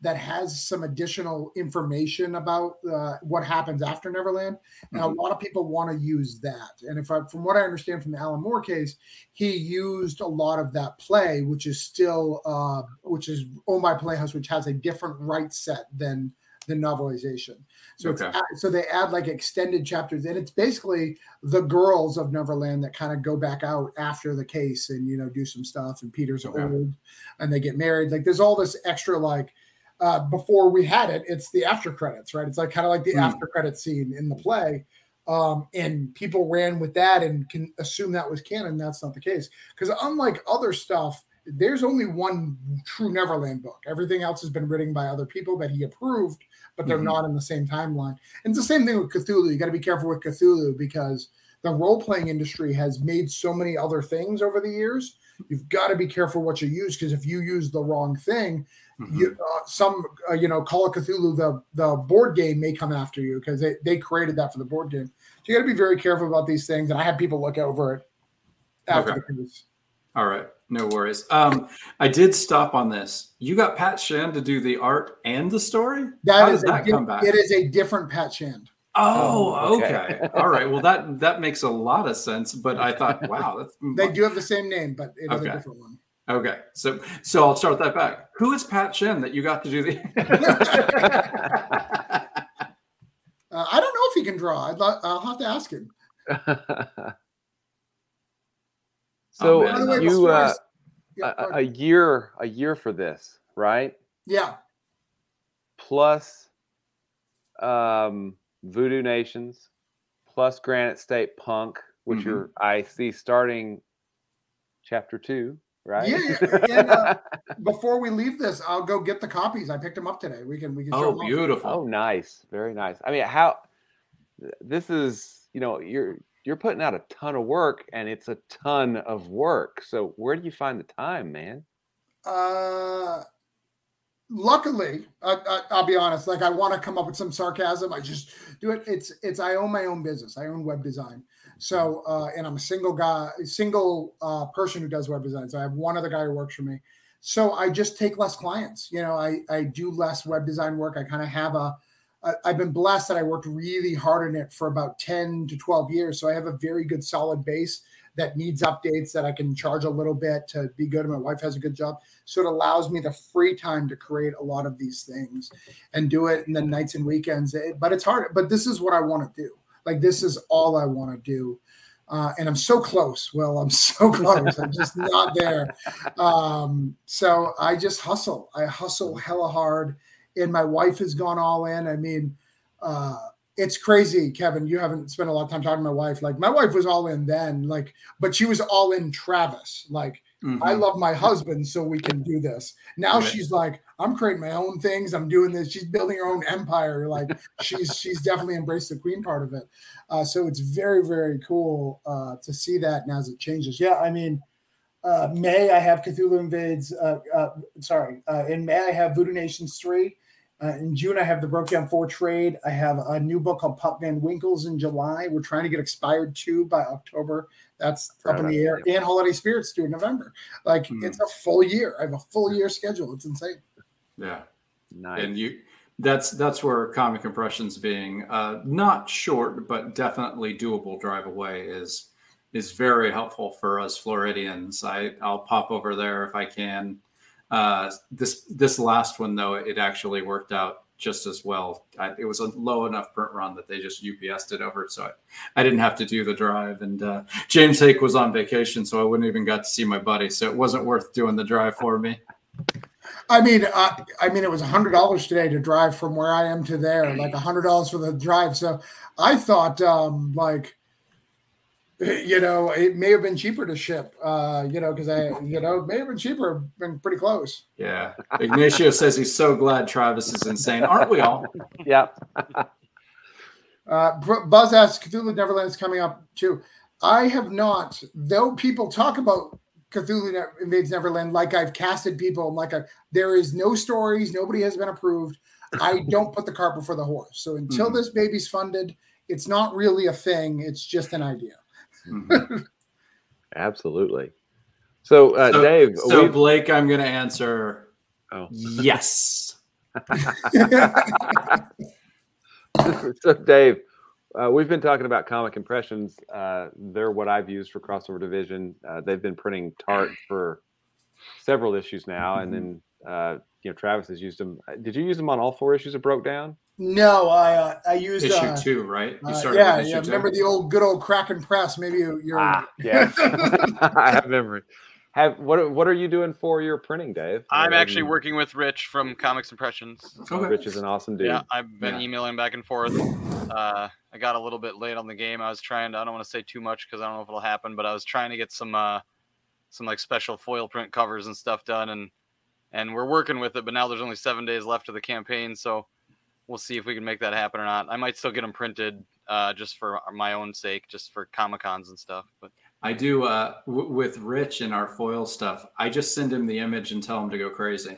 that has some additional information about uh, what happens after Neverland, and mm-hmm. a lot of people want to use that. And if I, from what I understand from the Alan Moore case, he used a lot of that play, which is still, uh, which is owned by Playhouse, which has a different right set than the novelization. So Okay. it's so they add like extended chapters, and it's basically the girls of Neverland that kind of go back out after the case and you know do some stuff. And Peter's Okay. old, and they get married. Like there's all this extra like uh, before we had it, it's the after credits, right? It's like kind of like the Mm. after credit scene in the play. Um, and people ran with that and can assume that was canon. That's not the case. Because unlike other stuff, there's only one true Neverland book. Everything else has been written by other people that he approved, but they're Mhm. not in the same timeline. And it's the same thing with Cthulhu. You got to be careful with Cthulhu because the role playing industry has made so many other things over the years. You've got to be careful what you use because if you use the wrong thing, Mhm. you uh, some uh, you know Call of Cthulhu the the board game may come after you because they they created that for the board game. So you got to be very careful about these things. And I have people look over it after Okay. the case. All right, no worries. Um, I did stop on this. You got Pat Shand to do the art and the story. That How is does a that di- come back? It is a different Pat Shand. Oh, Oh, okay. okay. All right. Well, that that makes a lot of sense. But I thought, wow, that's They do have the same name, but it is Okay. a different one. okay. So so I'll start that back. Who is Pat Shand that you got to do the? Uh, I don't know if he can draw. I'd lo- I'll have to ask him. so man, By the way, you uh, yeah, a, a year a year for this, right? yeah, Plus um Voodoo Nations, plus Granite State Punk, which Mhm. are I see starting chapter two, right? Yeah, yeah, and, uh, Before we leave this, I'll go get the copies. I picked them up today. We can we can. show oh, them beautiful. Oh, nice, very nice. I mean, how this is, you know, you're you're putting out a ton of work, and it's a ton of work. So where do you find the time, man? Uh, luckily, I, I, I'll be honest. Like I want to come up with some sarcasm. I just do it. It's it's. I own my own business. I own web design. So uh, and I'm a single guy, single uh, person who does web design. So I have one other guy who works for me. So I just take less clients. You know, I I do less web design work. I kind of have a. I've been blessed that I worked really hard on it for about 10 to 12 years. So I have a very good solid base that needs updates that I can charge a little bit to be good. My wife has a good job. So it allows me the free time to create a lot of these things and do it in the nights and weekends. It- but it's hard. But this is what I want to do. Like this is all I want to do. Uh, and I'm so close. Well, I'm so close. I'm just not there. Um, so I just hustle. I hustle hella hard. And my wife has gone all in. I mean, uh, it's crazy, Kevin. You haven't spent a lot of time talking to my wife. Like my wife was all in then, like, but she was all in Travis. Like, Mhm. I love my husband, so we can do this. Now Right. she's like, I'm creating my own things. I'm doing this. She's building her own empire. Like she's she's definitely embraced the queen part of it. Uh, so it's very very cool uh, to see that now as it changes. Yeah, I mean, uh, May I have Cthulhu invades. Uh, uh, sorry, uh, in May I have Voodoo Nations three. Uh, in June, I have the Broke Down Four trade. I have a new book called Pup Van Winkles in July. We're trying to get expired two by October. That's up in the air. And Holiday Spirits due in November. Like Hmm. it's a full year. I have a full year schedule. It's insane. Yeah. Nice. and you that's that's where comic impressions being uh not short but definitely doable drive away is is very helpful for us floridians i i'll pop over there if i can uh this this last one though it actually worked out just as well I, it was a low enough print run that they just ups'd it over so i, I didn't have to do the drive and uh james hake was on vacation so i wouldn't even got to see my buddy so it wasn't worth doing the drive for me I mean, uh, I mean, it was hundred dollars today to drive from where I am to there, like hundred dollars for the drive. So I thought, um, like, you know, it may have been cheaper to ship, uh, you know, because I, you know, it may have been cheaper, been pretty close. yeah ignacio says he's so glad travis is insane aren't we all yeah. Uh, Buzz asks, Cthulhu Neverland is coming up too. I have not, though people talk about Cthulhu Ne- Invades Neverland like I've casted people, and like I, there is no stories, nobody has been approved. I don't put the cart before the horse. So until Mhm. this baby's funded, it's not really a thing. It's just an idea. Mhm. Absolutely. So, uh, so, Dave, So we- Blake, I'm going to answer Oh. yes. so Dave, uh, we've been talking about comic impressions. Uh, they're what I've used for crossover division. Uh, they've been printing Tart for several issues now, and then uh, you know, Travis has used them. Did you use them on all four issues of Broke Down? No, I uh, I used issue uh, two, right? You uh, started yeah, with issue yeah. two? Remember the old good old Kraken press? Maybe you- you're. Ah, yes. I have memory. Have what? are- What are you doing for your printing, Dave? I'm Uh, actually working with Rich from Comics Impressions. Okay. Rich is an awesome dude. Yeah, I've been Yeah. emailing back and forth. Uh, I got a little bit late on the game. I was trying to. I don't want to say too much because I don't know if it'll happen, but I was trying to get some uh, some like special foil print covers and stuff done, and and we're working with it. But now there's only seven days left of the campaign, so we'll see if we can make that happen or not. I might still get them printed uh, just for my own sake, just for comic cons and stuff. But I do uh, w- with Rich and our foil stuff. I just send him the image and tell him to go crazy.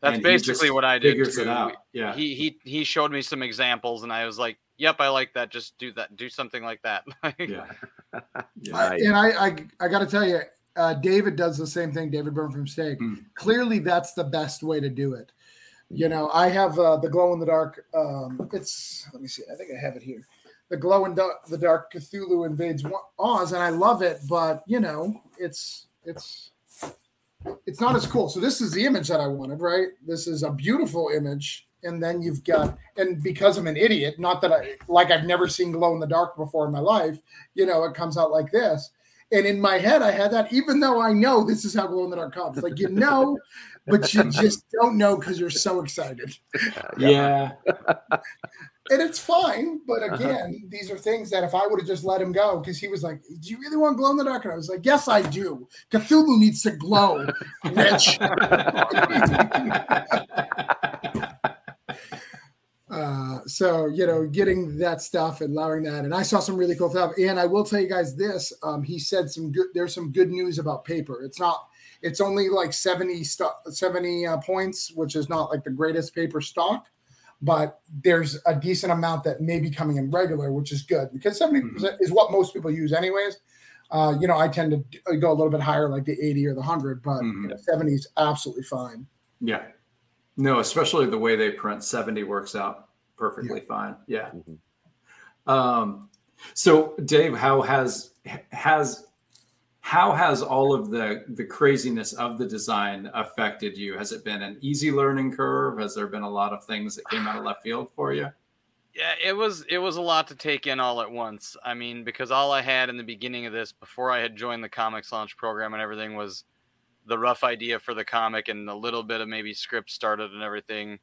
that's And basically what I did. Figures it out. Yeah. He he he showed me some examples, and I was like, "Yep, I like that. Just do that. Do something like that." yeah. Yeah. I- and I, I, I got to tell you, uh, David does the same thing. David Byrne from Steak. Mm. Clearly, that's the best way to do it. You know, I have uh, the glow in the dark. Um, it's let me see. I think I have it here. The glow in da- the dark Cthulhu invades Oz, and I love it. But you know, it's it's it's not as cool. So this is the image that I wanted, right? This is a beautiful image, and then you've got and because I'm an idiot, not that I like I've never seen glow in the dark before in my life. You know, it comes out like this. And in my head, I had that, even though I know this is how glow in the dark comes. Like you know, but you just don't know because you're so excited. Yeah. And it's fine. But uh-huh. again, these are things that if I would have just let him go, because he was like, Do you really want glow in the dark? And I was like, Yes, I do. Cthulhu needs to glow, Rich. Uh, so you know, getting that stuff and allowing that, and I saw some really cool stuff. And I will tell you guys this: um, he said some good. There's some good news about paper. It's not. It's only like 70 stu- 70 uh, points, which is not like the greatest paper stock, but there's a decent amount that may be coming in regular, which is good because 70 percent is what most people use anyways. Uh, you know, I tend to go a little bit higher, like the 80 or the 100, but you Mhm. know, 70 is absolutely fine. Yeah. No, especially the way they print 70 works out perfectly fine. Yeah. Mhm. Um, so Dave, how has has how has all of the the craziness of the design affected you? Has it been an easy learning curve? Has there been a lot of things that came out of left field for you? Yeah, it was it was a lot to take in all at once. I mean, because all I had in the beginning of this, before I had joined the comics launch program and everything, was the rough idea for the comic and a little bit of maybe script started and everything.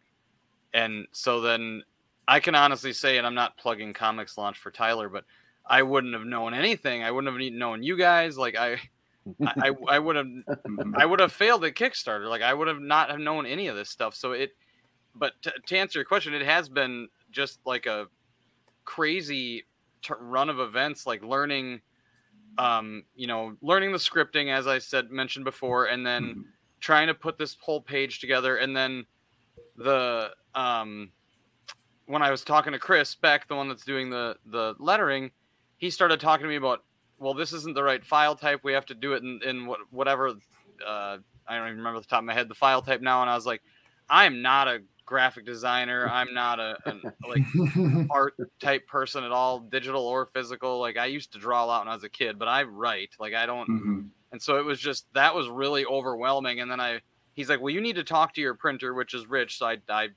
And so then I can honestly say, and I'm not plugging comics launch for Tyler, but I wouldn't have known anything. I wouldn't have even known you guys. Like I, I, I, would have. I would have failed at Kickstarter. Like I would have not have known any of this stuff. So it, but to, to answer your question, it has been just like a crazy t- run of events, like learning, um, you know, learning the scripting, as I said mentioned before, and then Mhm. trying to put this whole page together, and then the um, when I was talking to Chris Beck, the one that's doing the the lettering, he started talking to me about, well, this isn't the right file type. We have to do it in, in what whatever. Uh, I don't even remember the top of my head the file type now, and I was like, I'm not a graphic designer. I'm not a an, like art type person at all, digital or physical. Like I used to draw a lot when I was a kid, but I write. Like I don't Mhm. and so it was just that was really overwhelming. And then I, he's like, well, you need to talk to your printer, which is Rich. So I, I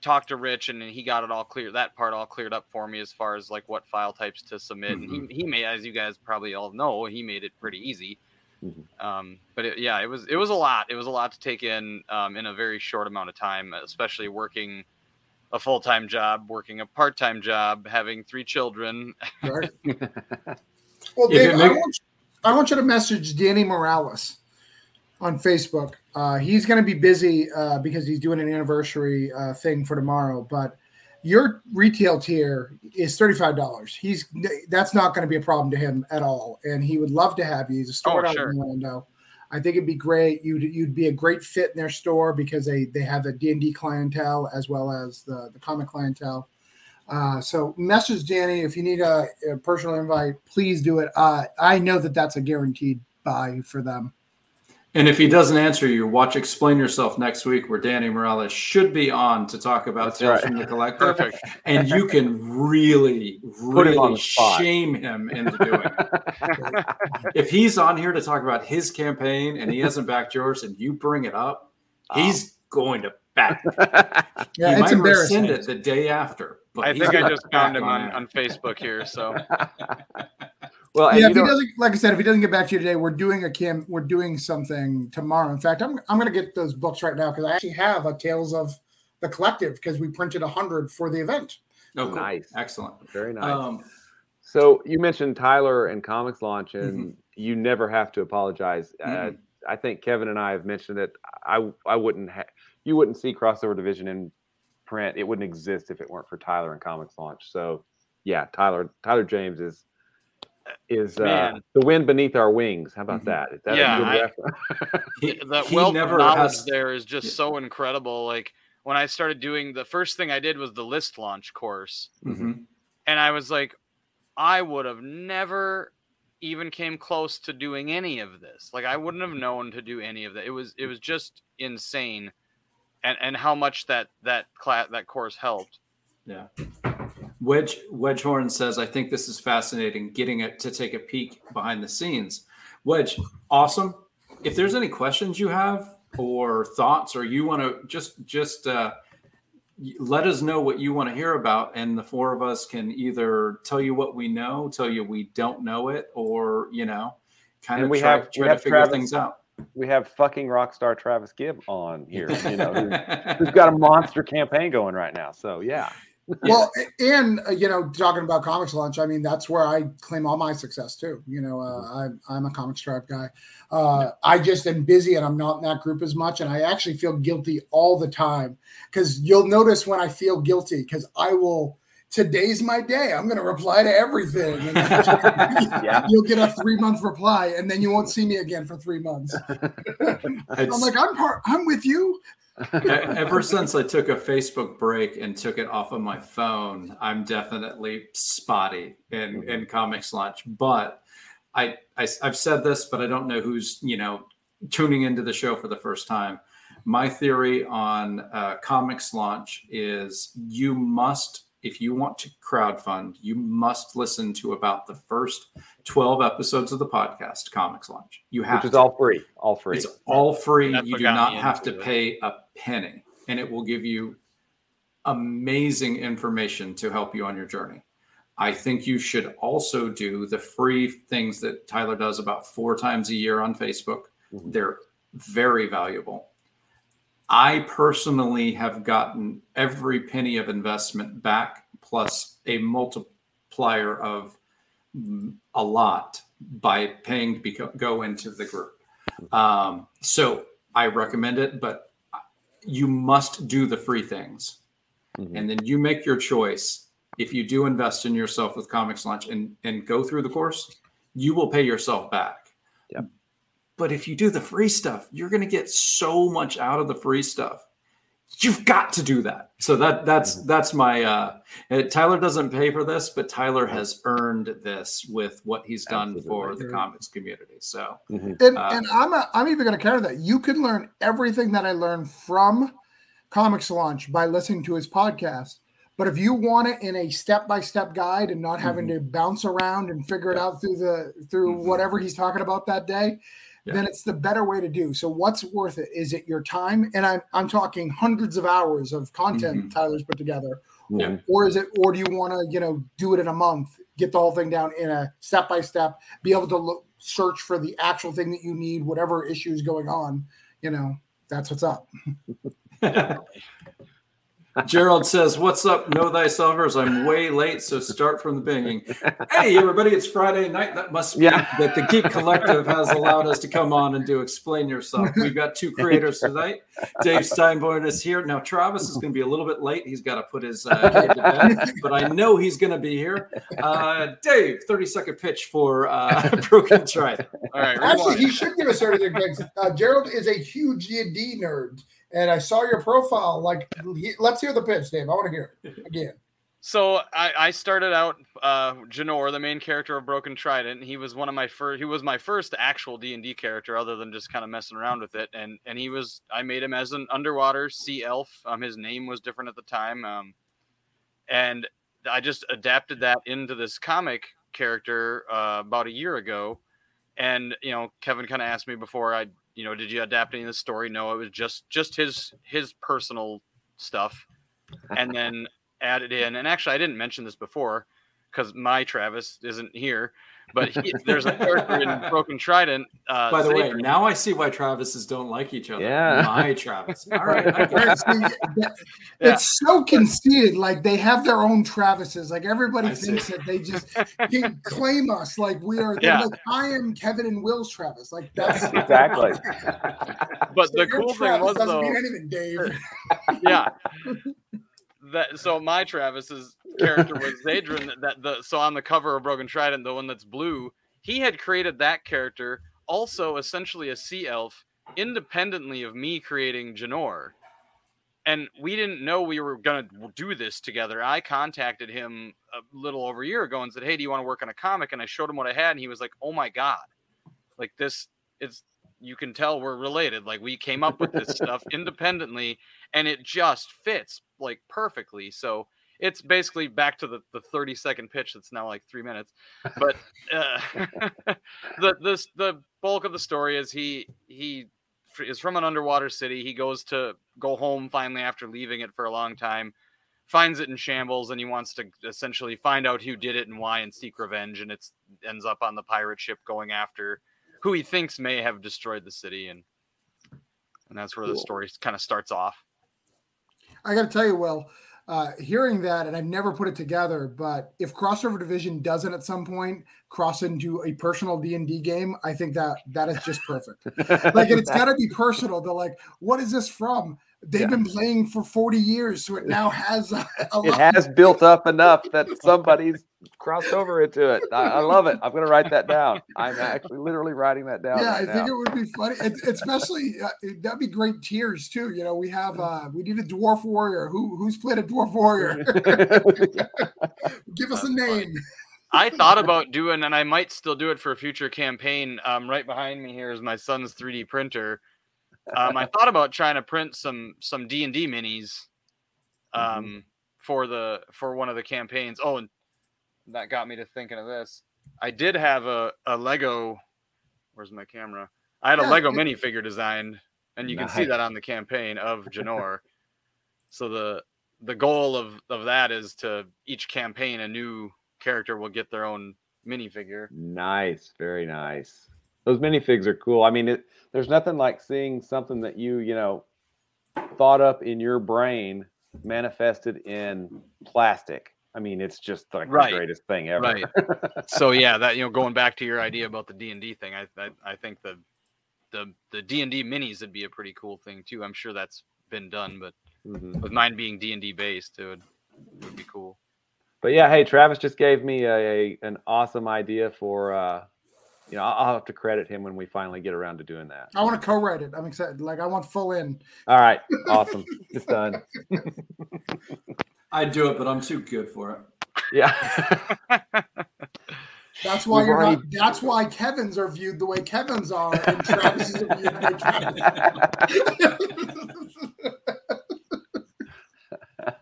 talked to Rich, and he got it all clear. That part all cleared up for me as far as like what file types to submit. And he, he made, as you guys probably all know, he made it pretty easy. Mhm. Um, but it, yeah, it was it was a lot. It was a lot to take in um, in a very short amount of time, especially working a full time job, working a part time job, having three children. Right. Well, Dave, it I, want you, I want you to message Danny Morales on Facebook. Uh, he's going to be busy uh, because he's doing an anniversary uh, thing for tomorrow. But your retail tier is thirty five dollars. He's that's not going to be a problem to him at all, and he would love to have you. He's a store Oh, out sure. in Orlando. I think it'd be great. You'd you'd be a great fit in their store because they they have a D and D clientele as well as the the comic clientele. Uh, so message Danny if you need a, a personal invite. Please do it. Uh, I know that that's a guaranteed buy for them. And if he doesn't answer you, watch Explain Yourself next week, where Danny Morales should be on to talk about That's Tales right. from the Collector. Perfect. And you can really, Put him really shame him into doing it. if he's on here to talk about his campaign and he hasn't backed yours and you bring it up, oh. He's going to back. Yeah, he it's might rescind embarrassing. it the day after. But I think I just found him on, on Facebook here. So well, yeah, if he doesn't, like I said, if he doesn't get back to you today, we're doing a Kim. We're doing something tomorrow. In fact, I'm I'm going to get those books right now because I actually have a Tales of the Collective because we printed a hundred for the event. Oh, cool. Nice. Excellent. very nice. Um, So you mentioned Tyler and Comics Launch, Mm-hmm. and you never have to apologize. Uh, Mhm. I think Kevin and I have mentioned it. I I wouldn't ha- you wouldn't see crossover division in print. It wouldn't exist if it weren't for Tyler and Comics Launch. So yeah, Tyler Tyler James is is uh, the wind beneath our wings. How about Mhm. that? Is that Yeah, a good I- reference? he, the he wealth of knowledge has. there is just Yeah. so incredible. Like when I started doing the first thing I did was the list launch course, Mhm. and I was like, I would have never even came close to doing any of this. Like I wouldn't have known to do any of that. It was it was just insane, and and how much that that class that course helped. Yeah. Wedge Wedgehorn says, "I think this is fascinating. Getting it to take a peek behind the scenes." Wedge, awesome. If there's any questions you have or thoughts, or you want to just just uh, let us know what you want to hear about, and the four of us can either tell you what we know, tell you we don't know it, or you know, kind And of we try, have- we try have to figure Travis- things out. we have fucking rock star Travis Gibb on here. You know, who's, who's got a monster campaign going right now. So yeah. Well, and uh, you know, talking about comics launch, I mean, that's where I claim all my success too. You know, uh, I'm I'm a comic stripe guy. Uh, I just am busy and I'm not in that group as much, and I actually feel guilty all the time because you'll notice when I feel guilty because I will. Today's my day. I'm going to reply to everything. Yeah. You'll get a three month reply, and then you won't see me again for three months. I'm like, I'm part. I'm with you. Ever since I took a Facebook break and took it off of my phone, I'm definitely spotty in, in comics launch. But I, I have said this, but I don't know who's you know tuning into the show for the first time. My theory on uh, comics launch is you must, if you want to crowdfund, you must listen to about the first 12 episodes of the podcast, Comics Launch. You have Which is to. all free. All free. It's all free. That's you do not have to it. pay a penny, and it will give you amazing information to help you on your journey. I think you should also do the free things that Tyler does about four times a year on Facebook. Mhm. They're very valuable. I personally have gotten every penny of investment back plus a multiplier of a lot by paying to go into the group. Um, so I recommend it, but you must do the free things. Mhm. And then you make your choice. If you do invest in yourself with Comics Launch and, and go through the course, you will pay yourself back. Yep. But if you do the free stuff, you're going to get so much out of the free stuff. You've got to do that. So that that's that's my uh uh, Tyler doesn't pay for this, but Tyler has earned this with what he's done for the comics community. So Mhm. And, Uh, and I'm a, I'm even going to counter that. You can learn everything that I learned from Comics Launch by listening to his podcast. But if you want it in a step by step guide and not having to bounce around and figure it out through the through Mhm. whatever he's talking about that day, Yeah. then it's the better way to do. So what's worth it? Is it your time? And I'm I'm talking hundreds of hours of content Mhm. Tyler's put together, Yeah. Mhm. or is it or do you want to you know do it in a month get the whole thing down in a step by step be able to look search for the actual thing that you need whatever issue is going on you know that's what's up Gerald says, What's up, Know Thyselfers? I'm way late, so start from the beginning. Hey, everybody, it's Friday night. That must be Yeah. that the Geek Collective has allowed us to come on and do Explain Yourself. We've got two creators tonight. Dave Steinborn is here. Now, Travis is going to be a little bit late. He's got to put his uh, kid to bed, but I know he's going to be here. Uh, Dave, 30 second pitch for uh, Broken Trident. All right, actually rewind. he should give us everything because uh, gerald is a huge d&d nerd and i saw your profile like let's hear the pitch dave i want to hear it again So I, I started out uh Janor, the main character of Broken Trident. He was one of my first he was my first actual D and D character other than just kind of messing around with it. And and he was I made him as an underwater sea elf. Um his name was different at the time. Um and I just adapted that into this comic character uh, about a year ago. And you know, Kevin kind of asked me before I you know, did you adapt any of the story? No, it was just just his his personal stuff, and then added in. And actually, I didn't mention this before because my Travis isn't here. But he, there's a character in Broken Trident. Uh, By the way, now I see why Travises don't like each other. Yeah. My Travis. All right. I get Right, it. so you- that- Yeah. It's so conceited. Like they have their own Travises. Like everybody I see. thinks that they just can claim us. Like we are. Yeah. Like I am Kevin and Will's Travis. Like that's exactly. but the your cool thing was doesn't though, mean anything, Dave. yeah. That so my Travis's character was Zadrin. That, the so on the cover of Broken Trident, the one that's blue, he had created that character, also essentially a sea elf, independently of me creating Janor. And we didn't know we were gonna do this together. I contacted him a little over a year ago and said, "Hey, do you want to work on a comic?" And I showed him what I had, and he was like, "Oh my god, like this is." You can tell we're related. Like we came up with this stuff independently, and it just fits like perfectly. So it's basically back to the, the 30 second pitch that's now like three minutes. But uh, the this the bulk of the story is he he is from an underwater city. He goes to go home finally after leaving it for a long time, finds it in shambles, and he wants to essentially find out who did it and why and seek revenge. And it's ends up on the pirate ship going after who he thinks may have destroyed the city and and that's where the story kind of starts off. I got to tell you, Will, uh, hearing that, and I've never put it together, but if Crossover Division doesn't at some point cross into a personal D and D game, I think that that is just perfect. like, and it's got to be personal. They're like, "What is this from?" They've Yeah. been playing for forty years, so it now has a, a it lot- has built up enough that somebody's crossed over into it. I, I love it. I'm going to write that down. I'm actually literally writing that down. Yeah, I right think it would be funny, it, especially uh, it- that'd be great tiers too. You know, we have uh we need a dwarf warrior. Who who's played a dwarf warrior? Give us a name. I thought about doing, and I might still do it for a future campaign. Um, right behind me here is my son's 3D printer. Um, I thought about trying to print some some D and D minis, um, for the for one of the campaigns. Oh, and that got me to thinking of this. I did have a a Lego. Where's my camera? I had a Lego minifigure designed, and you can see that on the campaign of Janor. so the the goal of of that is to each campaign a new character will get their own minifigure. Nice, very nice. Those minifigs are cool. I mean, it, there's nothing like seeing something that you, you know, thought up in your brain manifested in plastic. I mean, it's just like Right. the greatest thing ever. Right. so yeah, that you know, going back to your idea about the D and D thing, I, I I think the the the D and D minis would be a pretty cool thing too. I'm sure that's been done, but Mhm. with mine being D and D based, it would it would be cool. But yeah, hey, Travis just gave me a, a an awesome idea for uh you know, I'll I'll have to credit him when we finally get around to doing that. I want to co-write it. I'm excited. Like I want full in. All right, awesome. It's done. I'd do it, but I'm too good for it. Yeah. That's why We've you're already- not. That's why Kevin's are viewed the way Kevin's are, and Travis's are viewed the way Travis.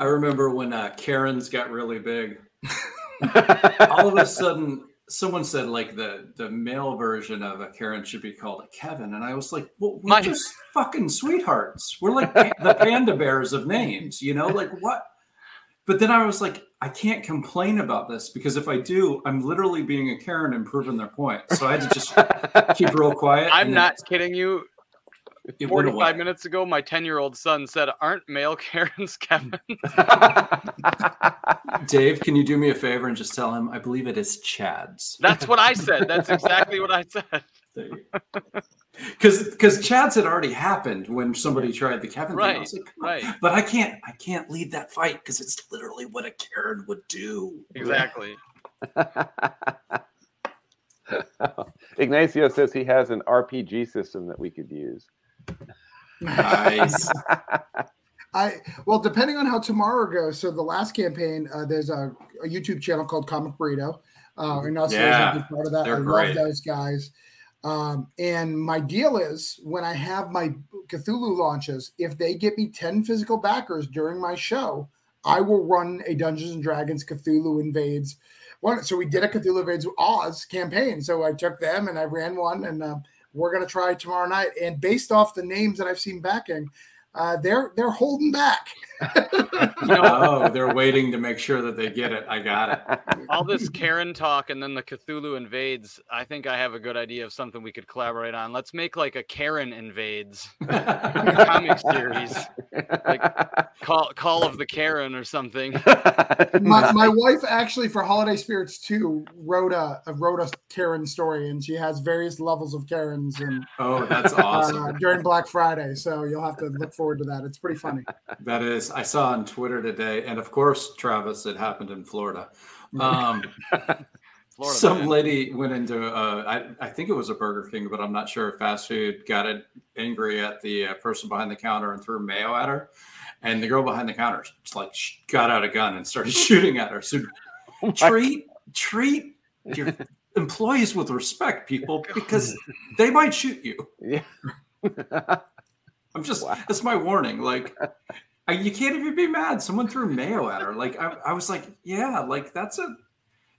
I remember when uh, Karen's got really big. All of a sudden, someone said like the the male version of a Karen should be called a Kevin, and I was like, "Well, we're My- just fucking sweethearts. We're like the panda bears of names, you know? Like what?" But then I was like, "I can't complain about this because if I do, I'm literally being a Karen and proving their point." So I had to just keep real quiet. I'm not kidding you. It 45 minutes ago, my 10 year old son said, "Aren't male Karens Kevin?" Dave, can you do me a favor and just tell him I believe it is Chad's. That's what I said. That's exactly what I said. Because because Chad's had already happened when somebody tried the Kevin thing. I Right, was like, right. But I can't I can't lead that fight because it's literally what a Karen would do. Exactly. Ignacio says he has an RPG system that we could use. Nice. I well, depending on how tomorrow goes. So the last campaign, uh, there's a, a YouTube channel called Comic Burrito. Uh, and also Yeah, part of that. I great. love those guys. Um, and my deal is when I have my Cthulhu launches, if they get me 10 physical backers during my show, I will run a Dungeons and Dragons Cthulhu invades one. So we did a Cthulhu Invades Oz campaign. So I took them and I ran one, and uh, we're going to try tomorrow night. And based off the names that I've seen backing, uh, they're they're holding back. oh, they're waiting to make sure that they get it. I got it. All this Karen talk and then the Cthulhu invades. I think I have a good idea of something we could collaborate on. Let's make like a Karen invades comic series, like Call Call of the Karen or something. my, my wife actually for Holiday Spirits 2 wrote a wrote a Karen story, and she has various levels of Karens and oh, that's awesome uh, during Black Friday. So you'll have to look forward to that. It's pretty funny. That is, I saw on Twitter today, and of course, Travis, it happened in Florida. Um, Florida, some man. lady went into, uh, I, I think it was a Burger King, but I'm not sure. Fast food got it angry at the uh, person behind the counter and threw mayo at her. And the girl behind the counter just like sh- got out a gun and started shooting at her. So Oh treat treat your employees with respect, people, because they might shoot you. yeah. I'm just Wow. that's my warning. Like I, you can't even be mad. Someone threw mayo at her. Like I, I was like, yeah, like that's a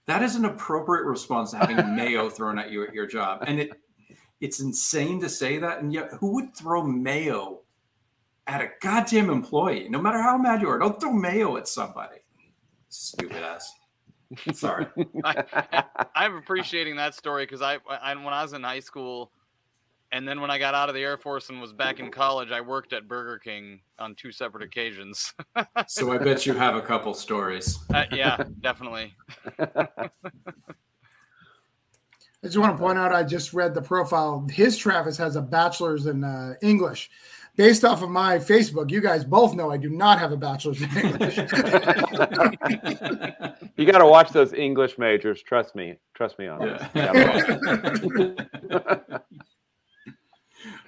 that is an appropriate response to having mayo thrown at you at your job. And it it's insane to say that. And yet who would throw mayo at a goddamn employee? No matter how mad you are, don't throw mayo at somebody. Stupid ass. Sorry. I'm appreciating that story because I, I when I was in high school, and then when I got out of the Air Force and was back in college, I worked at Burger King on two separate occasions. So I bet you have a couple stories. Uh, yeah, definitely. I just want to point out I just read the profile. His Travis has a bachelor's in uh, English. Based off of my Facebook, you guys both know I do not have a bachelor's in English. You got to watch those English majors. Trust me. Trust me on this.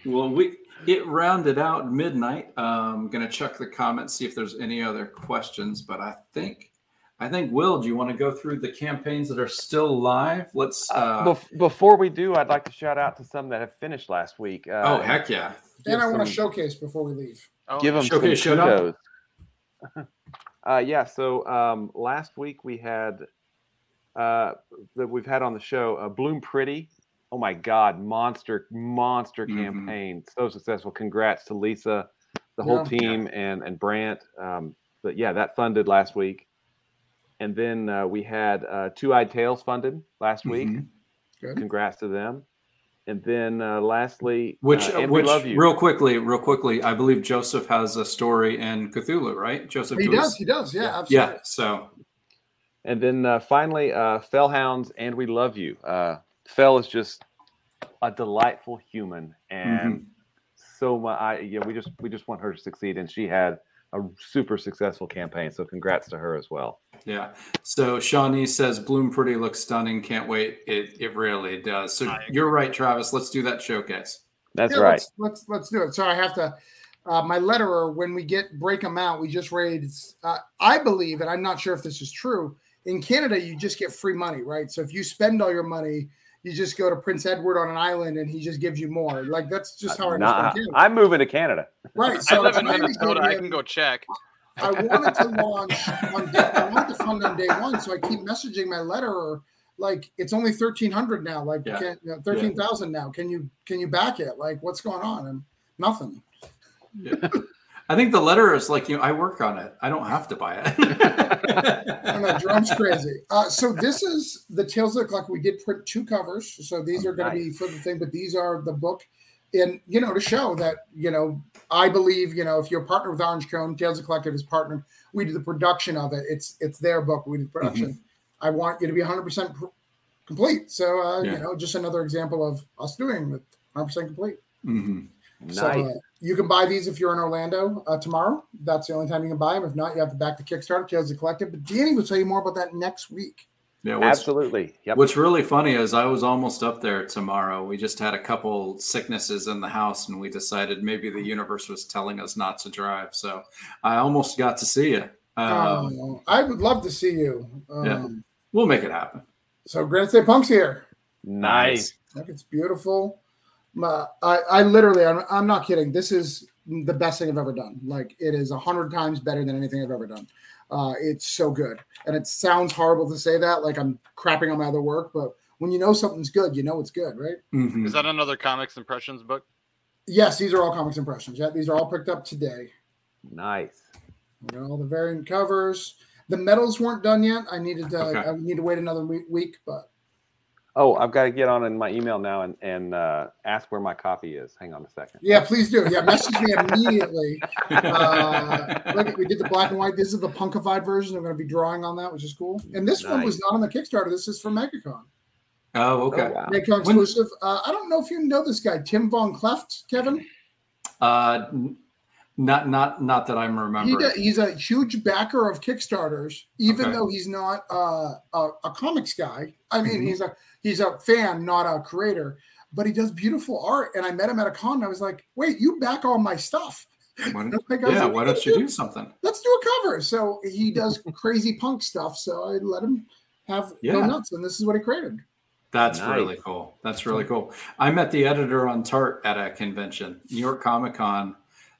Yeah. well, we it rounded out midnight. I'm gonna check the comments, see if there's any other questions. But I think, I think Will, do you want to go through the campaigns that are still live? Let's. Uh, Uh, bef- before we do, I'd like to shout out to some that have finished last week. Uh, oh heck yeah! and I want to showcase before we leave. Oh, give them Showcase some shout out? kudos. uh, yeah. So um, last week we had uh, that we've had on the show uh, Bloom Pretty. Oh my God, monster, monster Mhm. campaign, so successful. Congrats to Lisa, the whole Yeah. team, and and Brant. Um, but yeah, that funded last week, and then uh, we had uh, Two Eyed Tales funded last week. Mhm. Good. Congrats to them. And then uh, lastly, Which, uh, and which, we love you. real quickly, real quickly, I believe Joseph has a story in Cthulhu, right? Joseph. He was- does. He does. Yeah, absolutely. Yeah. So And then uh, finally, uh, Fellhounds, and we love you. Fell is just a delightful human, and so much. I yeah, we just we just want her to succeed, and she had a super successful campaign. So congrats to her as well. Yeah. So Shawnee says Bloom Pretty looks stunning. Can't wait. It it really does. So you're right, Travis. Let's do that showcase. That's Yeah, right. Let's, let's let's do it. So I have to. Uh, my letterer, when we get break them out, we just raised. Uh, I believe, and I'm not sure if this is true. In Canada, you just get free money, right? So if you spend all your money, you just go to Prince Edward on an island, and he just gives you more. Like that's just uh, how I Nah, understand Canada. I'm moving to Canada. Right. I live in I Minnesota. I can go check. I wanted to launch on day, I wanted to fund on day one, so I keep messaging my letterer like it's only thirteen hundred now, like Yeah. can, you know, thirteen thousand now. Can you can you back it? Like what's going on? And nothing. I think the letter is like you know I work on it. I don't have to buy I don't know. it. Crazy. Uh, so this is the Tales of the Clock. We did print two covers, so these Oh, are going to be for the thing, but these are the book, and you know to show that you know I believe you know if you're a partner with Orange Cone, Tales of the Collective is partnered. We do the production of it. It's it's their book. We do the production. I want you to be 100 percent complete. So uh, Yeah. you know, just another example of us doing it 100 percent complete. Mhm. Nice. So uh, you can buy these if you're in Orlando uh, tomorrow. That's the only time you can buy them. If not, you have to back the Kickstarter, Tales of the Collective. But Danny will tell you more about that next week. Yeah. What's, Absolutely. Yep. What's really funny is I was almost up there tomorrow. We just had a couple sicknesses in the house, and we decided maybe the universe was telling us not to drive. So I almost got to see you. Um, Um, I would love to see you. Um, Yeah. We'll make it happen. So Granite State Punk's here. nice. Look, it's beautiful. My, I, I literally, I'm, I'm not kidding. This is the best thing I've ever done. Like it is a hundred times better than anything I've ever done. Uh, it's so good, and it sounds horrible to say that, like I'm crapping on my other work, but when you know something's good, you know it's good, right? Mhm. Is that another comics impressions book? Yes, these are all comics impressions. Yeah, these are all picked up today. Nice. We got all the variant covers. The medals weren't done yet. I needed to. Okay. I need to wait another week, week but Oh, I've got to get on in my email now and and uh, ask where my copy is. Hang on a second. yeah, please do. Yeah, message me immediately. Uh, look, we did the black and white. This is the punkified version. I'm going to be drawing on that, which is cool. And this one was not on the Kickstarter. This is from MegaCon. Oh, okay. Oh, wow. MegaCon When- exclusive. Uh, I don't know if you know this guy, Tim Von Cleft, Kevin. Uh, n- not not not that I'm He remembering. do- he's a huge backer of Kickstarters, even Okay. though he's not uh, a, a comics guy. I mean, Mhm. he's a he's a fan, not a creator. But he does beautiful art, and I met him at a con. And I was like, "Wait, you back all my stuff? Why don't- like, yeah, like, why don't you do something? Let's do a cover." So he does crazy punk stuff. So I let him have go Yeah. nuts, and this is what he created. That's Nice. really cool. That's really cool. I met the editor on Tart at a convention, New York Comic Con.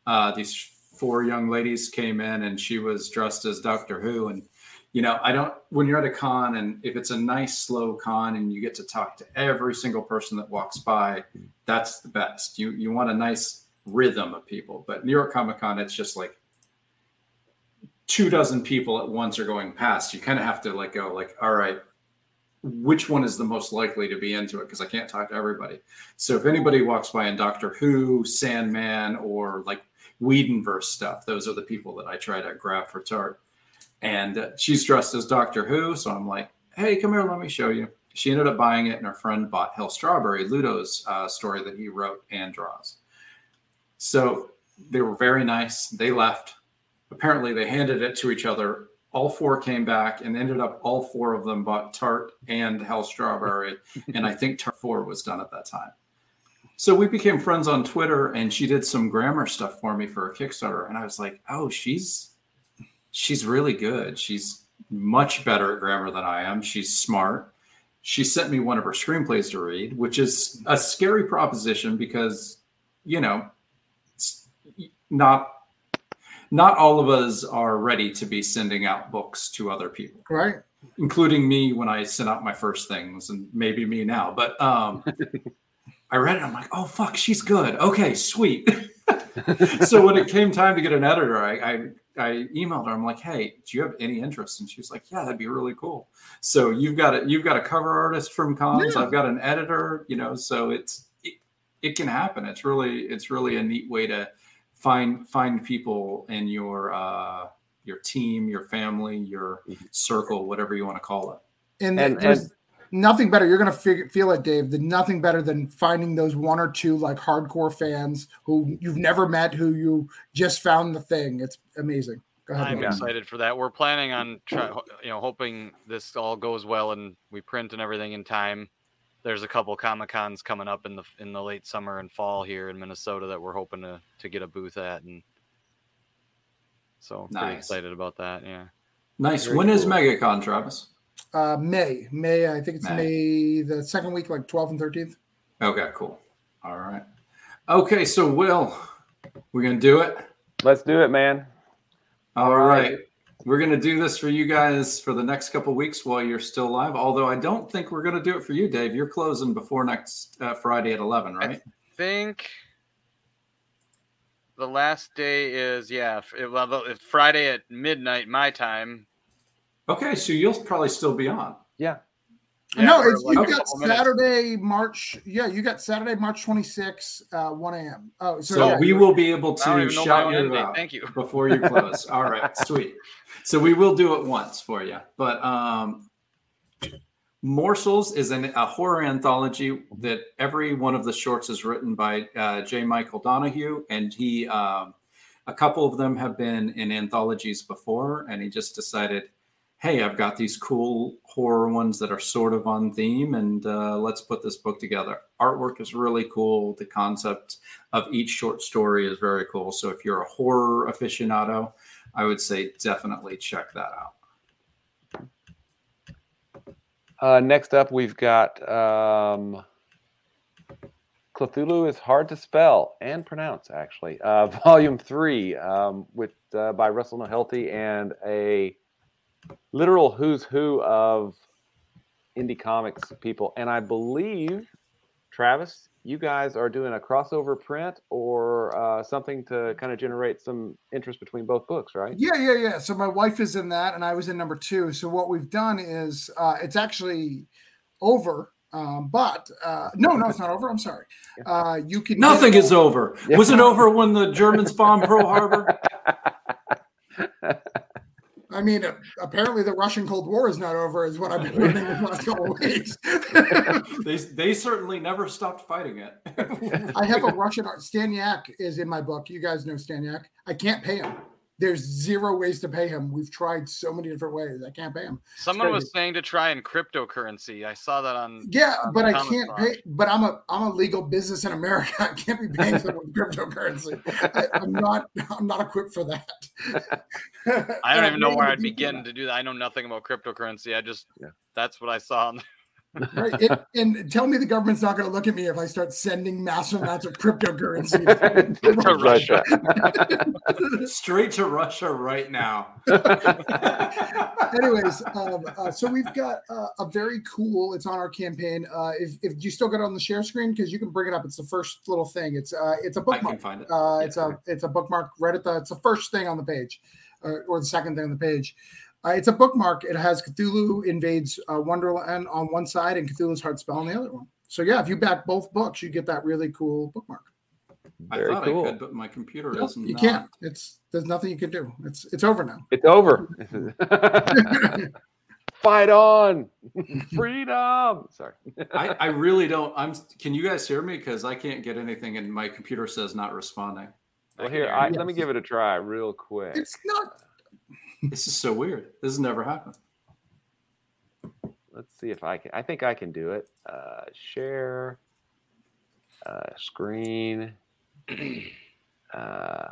Uh, these four young ladies came in, and she was dressed as Doctor Who. And you know, I don't. When you're at a con, and if it's a nice slow con, and you get to talk to every single person that walks by, that's the best. You you want a nice rhythm of people. But New York Comic Con, it's just like two dozen people at once are going past. You kind of have to like go like, all right, which one is the most likely to be into it because I can't talk to everybody. So if anybody walks by in Doctor Who, Sandman, or like Whedonverse stuff, those are the people that I try to grab for Tart. And uh, she's dressed as Doctor Who, so I'm like, "Hey, come here, let me show you." She ended up buying it, and her friend bought Hell Strawberry, Ludo's uh, story that he wrote and draws. So they were very nice. They left. Apparently, they handed it to each other all four came back and ended up all four of them bought tart and hell strawberry and i think tart 4 was done at that time so we became friends on twitter and she did some grammar stuff for me for a kickstarter and i was like oh she's she's really good she's much better at grammar than i am she's smart she sent me one of her screenplays to read which is a scary proposition because you know it's not not all of us are ready to be sending out books to other people, Right? including me when I sent out my first things, and maybe me now. But um, I read it. I'm like, oh fuck, she's good. Okay, sweet. so when it came time to get an editor, I, I I emailed her. I'm like, hey, do you have any interest? And she was like, yeah, that'd be really cool. So you've got it. You've got a cover artist from cons. Yeah. I've got an editor. You know, so it's it, it can happen. It's really it's really a neat way to find find people in your uh your team your family your circle whatever you want to call it And, And- and- nothing better. You're gonna fig- feel it, Dave. The nothing better than finding those one or two like hardcore fans who you've never met, who you just found the thing. It's amazing. Go ahead. I'm Mike. excited for that. We're planning on try, you know, hoping this all goes well and we print and everything in time. There's a couple comic cons coming up in the in the late summer and fall here in Minnesota that we're hoping to to get a booth at, and so I'm pretty excited about that. Yeah, nice Very when is cool. megacon travis Uh, May, May. I think it's May. May. the second week, like 12th and 13th. okay cool all right okay so will we're gonna do it Let's do it, man. all All right. right. we're gonna do this for you guys for the next couple weeks while you're still live although i don't think we're gonna do it for you dave you're closing before next uh, friday at 11 right I think the last day is yeah, f- it- well, it's Friday at midnight my time. Okay so you'll probably still be on Yeah. Yeah, no, it's like you a got couple minutes. Saturday, March. Yeah, you got Saturday, March 26, uh, 1 a.m. Oh, so, so yeah, we will be able to even know my shout own you out Thank you. before you close. All right, sweet. So we will do it once for you. But um, Morsels is an, a horror anthology that every one of the shorts is written by uh, J. Michael Donahue, and he um, a couple of them have been in anthologies before, and he just decided. Hey, I've got these cool horror ones that are sort of on theme, and uh, let's put this book together. Artwork is really cool. The concept of each short story is very cool. So if you're a horror aficionado, I would say definitely check that out. Uh, next up, we've got um, Cthulhu is hard to spell and pronounce, actually. Uh, volume three, um, with uh, by Russell Nohelty and a literal who's who of indie comics people. And I believe, Travis, you guys are doing a crossover print or uh, something to kind of generate some interest between both books, right? Yeah, yeah, yeah. So my wife is in that, and I was in number two. So what we've done is uh, it's actually over. Um, but uh, no, no, it's not over. I'm sorry. Uh, you can Nothing is over. Was it over when the Germans bombed Pearl Harbor? I mean, apparently the Russian Cold War is not over, is what I've been learning in the last couple of weeks. they, they certainly never stopped fighting it. I have a Russian art. Staniak is in my book. You guys know Staniak. I can't pay him. There's zero ways to pay him. We've tried so many different ways. I can't pay him. Someone was saying to try in cryptocurrency. I saw that on. Yeah, on but I can't Con. pay. But I'm a I'm a legal business in America. I can't be paying someone with cryptocurrency. I, I'm not I'm not equipped for that. I don't even know where I'd begin to do that. I know nothing about cryptocurrency. I just Yeah. that's what I saw. On Right. It, and tell me the government's not going to look at me if I start sending massive amounts of cryptocurrency. To to Russia. Straight to Russia right now. Anyways, um, uh, so we've got uh, a very cool. It's on our campaign. Uh, if, if you still got it on the share screen, because you can bring it up. It's the first little thing. It's uh, it's a I bookmark. can find it. Uh, Yeah. it's a it's a bookmark right at the it's the first thing on the page, or, or the second thing on the page. Uh, it's a bookmark. It has Cthulhu invades uh, Wonderland on one side and Cthulhu's Hard Spell on the other one. So yeah, if you back both books, you get that really cool bookmark. I Very thought cool. I could, but my computer Nope, is you not. can't. It's there's nothing you can do. It's it's over now. It's over. Fight on. Freedom. Sorry. I, I really don't. I'm. Can you guys hear me? Because I can't get anything, and my computer says not responding. Well, here, I, hear let me give it a try real quick. It's not. This is so weird. This has never happened. Let's see if I can. I think I can do it. Uh, share uh, screen. Uh,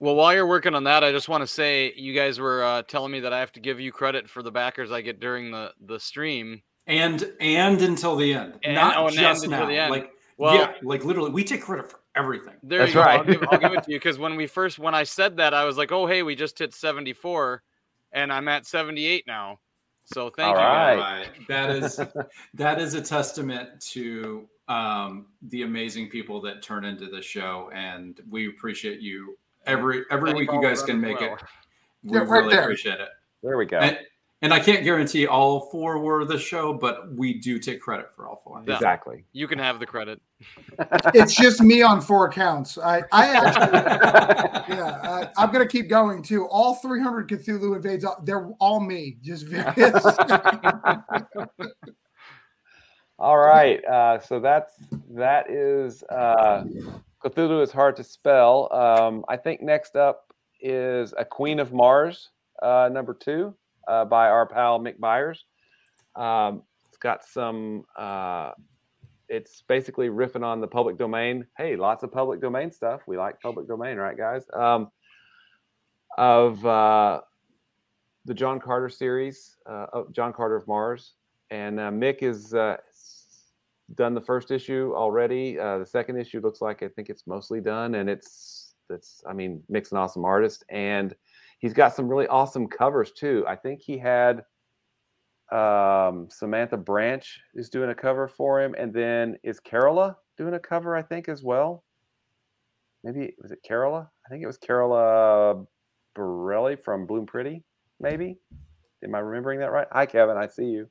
Well, while you're working on that, I just want to say you guys were uh, telling me that I have to give you credit for the backers I get during the the stream. And and until the end, And- not oh, and just until now. the end. Like Well- yeah, like literally, we take credit for everything. There That's you go. I'll right. give, I'll give it to you because when we first when I said that, I was like, "Oh, hey, we just hit 74, and I'm at 78 now." So thank All you. right. guys. That is that is a testament to um, the amazing people that turn into the show, and we appreciate you every every Thank week. You guys can them as make it. We Yeah, right really there. appreciate it. there we go. And, and I can't guarantee all four were the show, but we do take credit for all four. Yeah. Exactly. You can have the credit. It's just me on four accounts. I I actually. yeah, uh, I'm gonna keep going too. All 300 Cthulhu invades. uh, They're all me. Just various. All right. Uh, so that's that is uh, Cthulhu is hard to spell. Um, I think next up is a Queen of Mars, uh, number two, uh, by our pal Mick Byers. Um, it's got some. Uh, it's basically riffing on the public domain. Hey, lots of public domain stuff. We like public domain, right, guys? Um, of uh, the John Carter series, uh, John Carter of Mars, and uh, Mick is uh, done the first issue already. Uh, the second issue looks like I think it's mostly done, and it's that's I mean Mick's an awesome artist, and he's got some really awesome covers too. I think he had um, Samantha Branch is doing a cover for him, and then is Carola doing a cover I think as well. Maybe was it Carola? I think it was Carola Borelli from Bloom Pretty. Maybe. Am I remembering that right? Hi, Kevin. I see you.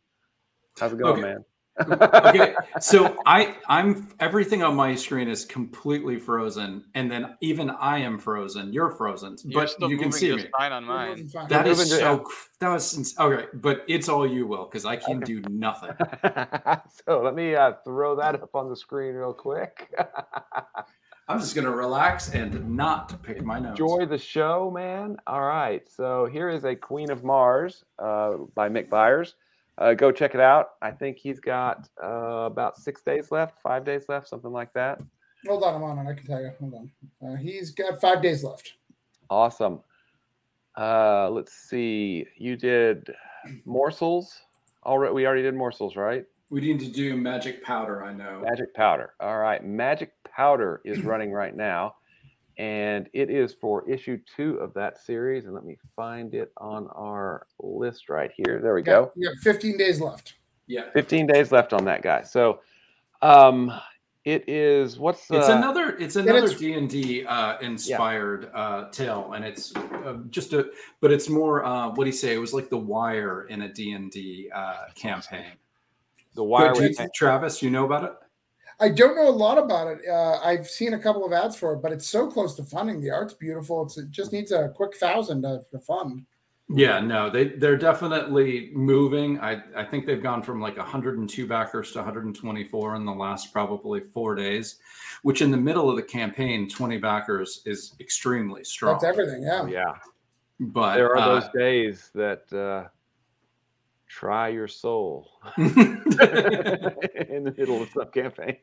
How's it going, Okay. man? Okay, so I I'm everything on my screen is completely frozen, and then even I am frozen. You're frozen, You're but still you can see me. fine on mine. That You're is moving to- so. cr- That was ins- okay, but it's all you, Will, because I can do nothing. so let me uh, throw that up on the screen real quick. I'm just gonna relax and not pick my nose. Enjoy the show, man. All right. So here is a Queen of Mars uh, by Mick Byers. Uh, go check it out. I think he's got uh, about six days left, five days left, something like that. Hold on, I'm on it. I can tell you. Hold on. Uh, he's got five days left. Awesome. Uh, let's see. You did morsels already. We already did morsels, right? We need to do Magic Powder, I know. Magic Powder. All right. Magic Powder is running right now. And it is for issue two of that series. And let me find it on our list right here. There we go. You have 15 days left. Yeah. 15 days left on that guy. So um it is what's the It's another it's another D and D uh, inspired uh, tale, and it's uh, just a but it's more uh, what do you say? It was like the Wire in a D and D uh, campaign. the wire But with you- Travis, you know about it? I don't know a lot about it. Uh, I've seen a couple of ads for it, but it's so close to funding. The art's beautiful. It's, it just needs a quick thousand to, to fund. Yeah, no, they they're definitely moving. I I think they've gone from like 102 backers to 124 in the last probably four days, which in the middle of the campaign, 20 backers is extremely strong. That's everything. Yeah. yeah. But There are uh, those days that uh try your soul in the middle of some campaigns.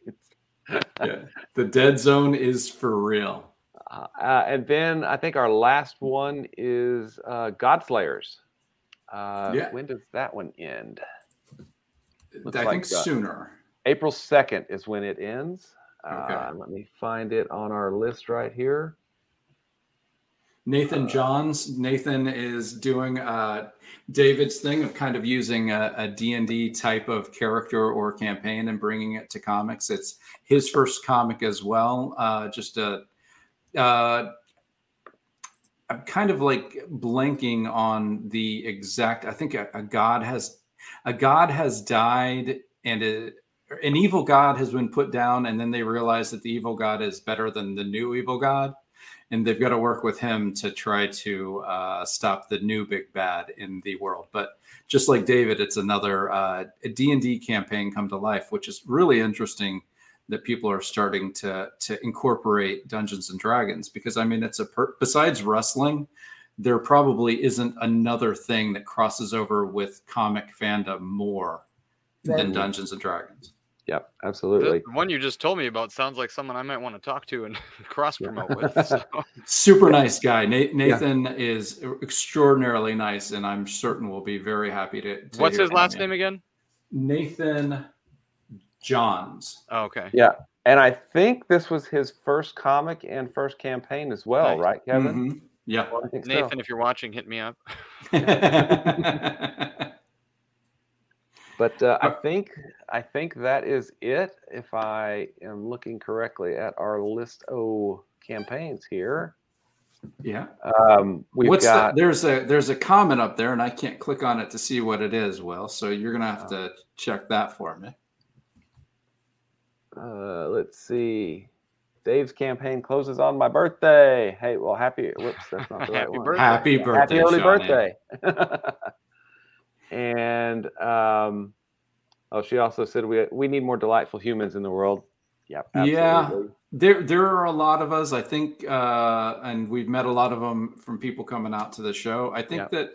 yeah, the dead zone is for real. Uh, uh, and then I think our last one is uh, Godslayers. Uh, Yeah. When does that one end? Looks I like think that. sooner. April 2nd is when it ends. Okay. Uh, let me find it on our list right here. Nathan Johns. Nathan is doing uh, David's thing of kind of using a, a D&D type of character or campaign and bringing it to comics. It's his first comic as well. Uh, just a, uh, I'm kind of like blanking on the exact. I think a, a god has a god has died and a, an evil god has been put down, and then they realize that the evil god is better than the new evil god and they've got to work with him to try to uh, stop the new big bad in the world. But just like David, it's another uh, D and D campaign come to life, which is really interesting that people are starting to to incorporate Dungeons and Dragons because I mean it's a per- besides wrestling, there probably isn't another thing that crosses over with comic fandom more than Dungeons and Dragons. Yep, The, absolutely. the one you just told me about sounds like someone I might want to talk to and cross promote with. So. super nice guy. Na- Nathan is extraordinarily nice, and I'm certain we'll be very happy to. to What's his last name again? Nathan Johns. Oh, okay. Yeah. And I think this was his first comic and first campaign as well, Nice. right, Kevin? Mhm. Yeah. I think so. Nathan, if you're watching, hit me up. But uh, I Uh, think I think that is it. If I am looking correctly at our list of campaigns here, yeah. um, we've What's got the, there's a there's a comment up there, and I can't click on it to see what it is. Well, so you're gonna have to check that for me. uh, let's see. Dave's campaign closes on my birthday. Hey, well, happy. Whoops, that's not the right Happy one. birthday. Happy birthday! Happy early Shawnee. birthday. and um, oh, she also said we we need more delightful humans in the world. Yep. Yeah. There, there are a lot of us. I think, uh, and we've met a lot of them from people coming out to the show. I think Yep. that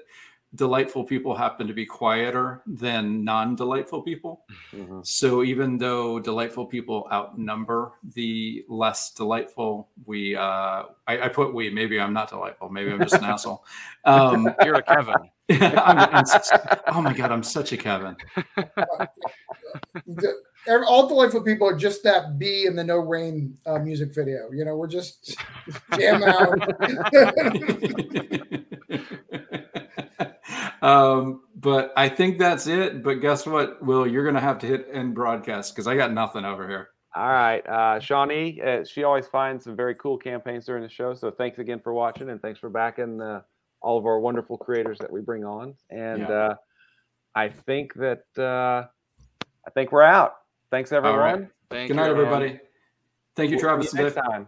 delightful people happen to be quieter than non-delightful people. Mhm. So even though delightful people outnumber the less delightful, we, uh, I, I put we. Maybe I'm not delightful. Maybe I'm just an asshole. Um, You're a Kevin. I'm, I'm s- oh my god, I'm such a Kevin. All delightful people are just that bee in the no rain uh, music video. You know, we're just jam out. Um, but I think that's it. But guess what, Will? You're gonna have to hit end broadcast because I got nothing over here. All right, uh, Shawnee. Uh, she always finds some very cool campaigns during the show. So thanks again for watching, and thanks for backing uh, all of our wonderful creators that we bring on. And Yeah. uh, I think that uh, I think we're out. Thanks everyone. All right. Thank Good you, night, everyone. everybody. Thank you, We'll Travis. see you next Dave. time.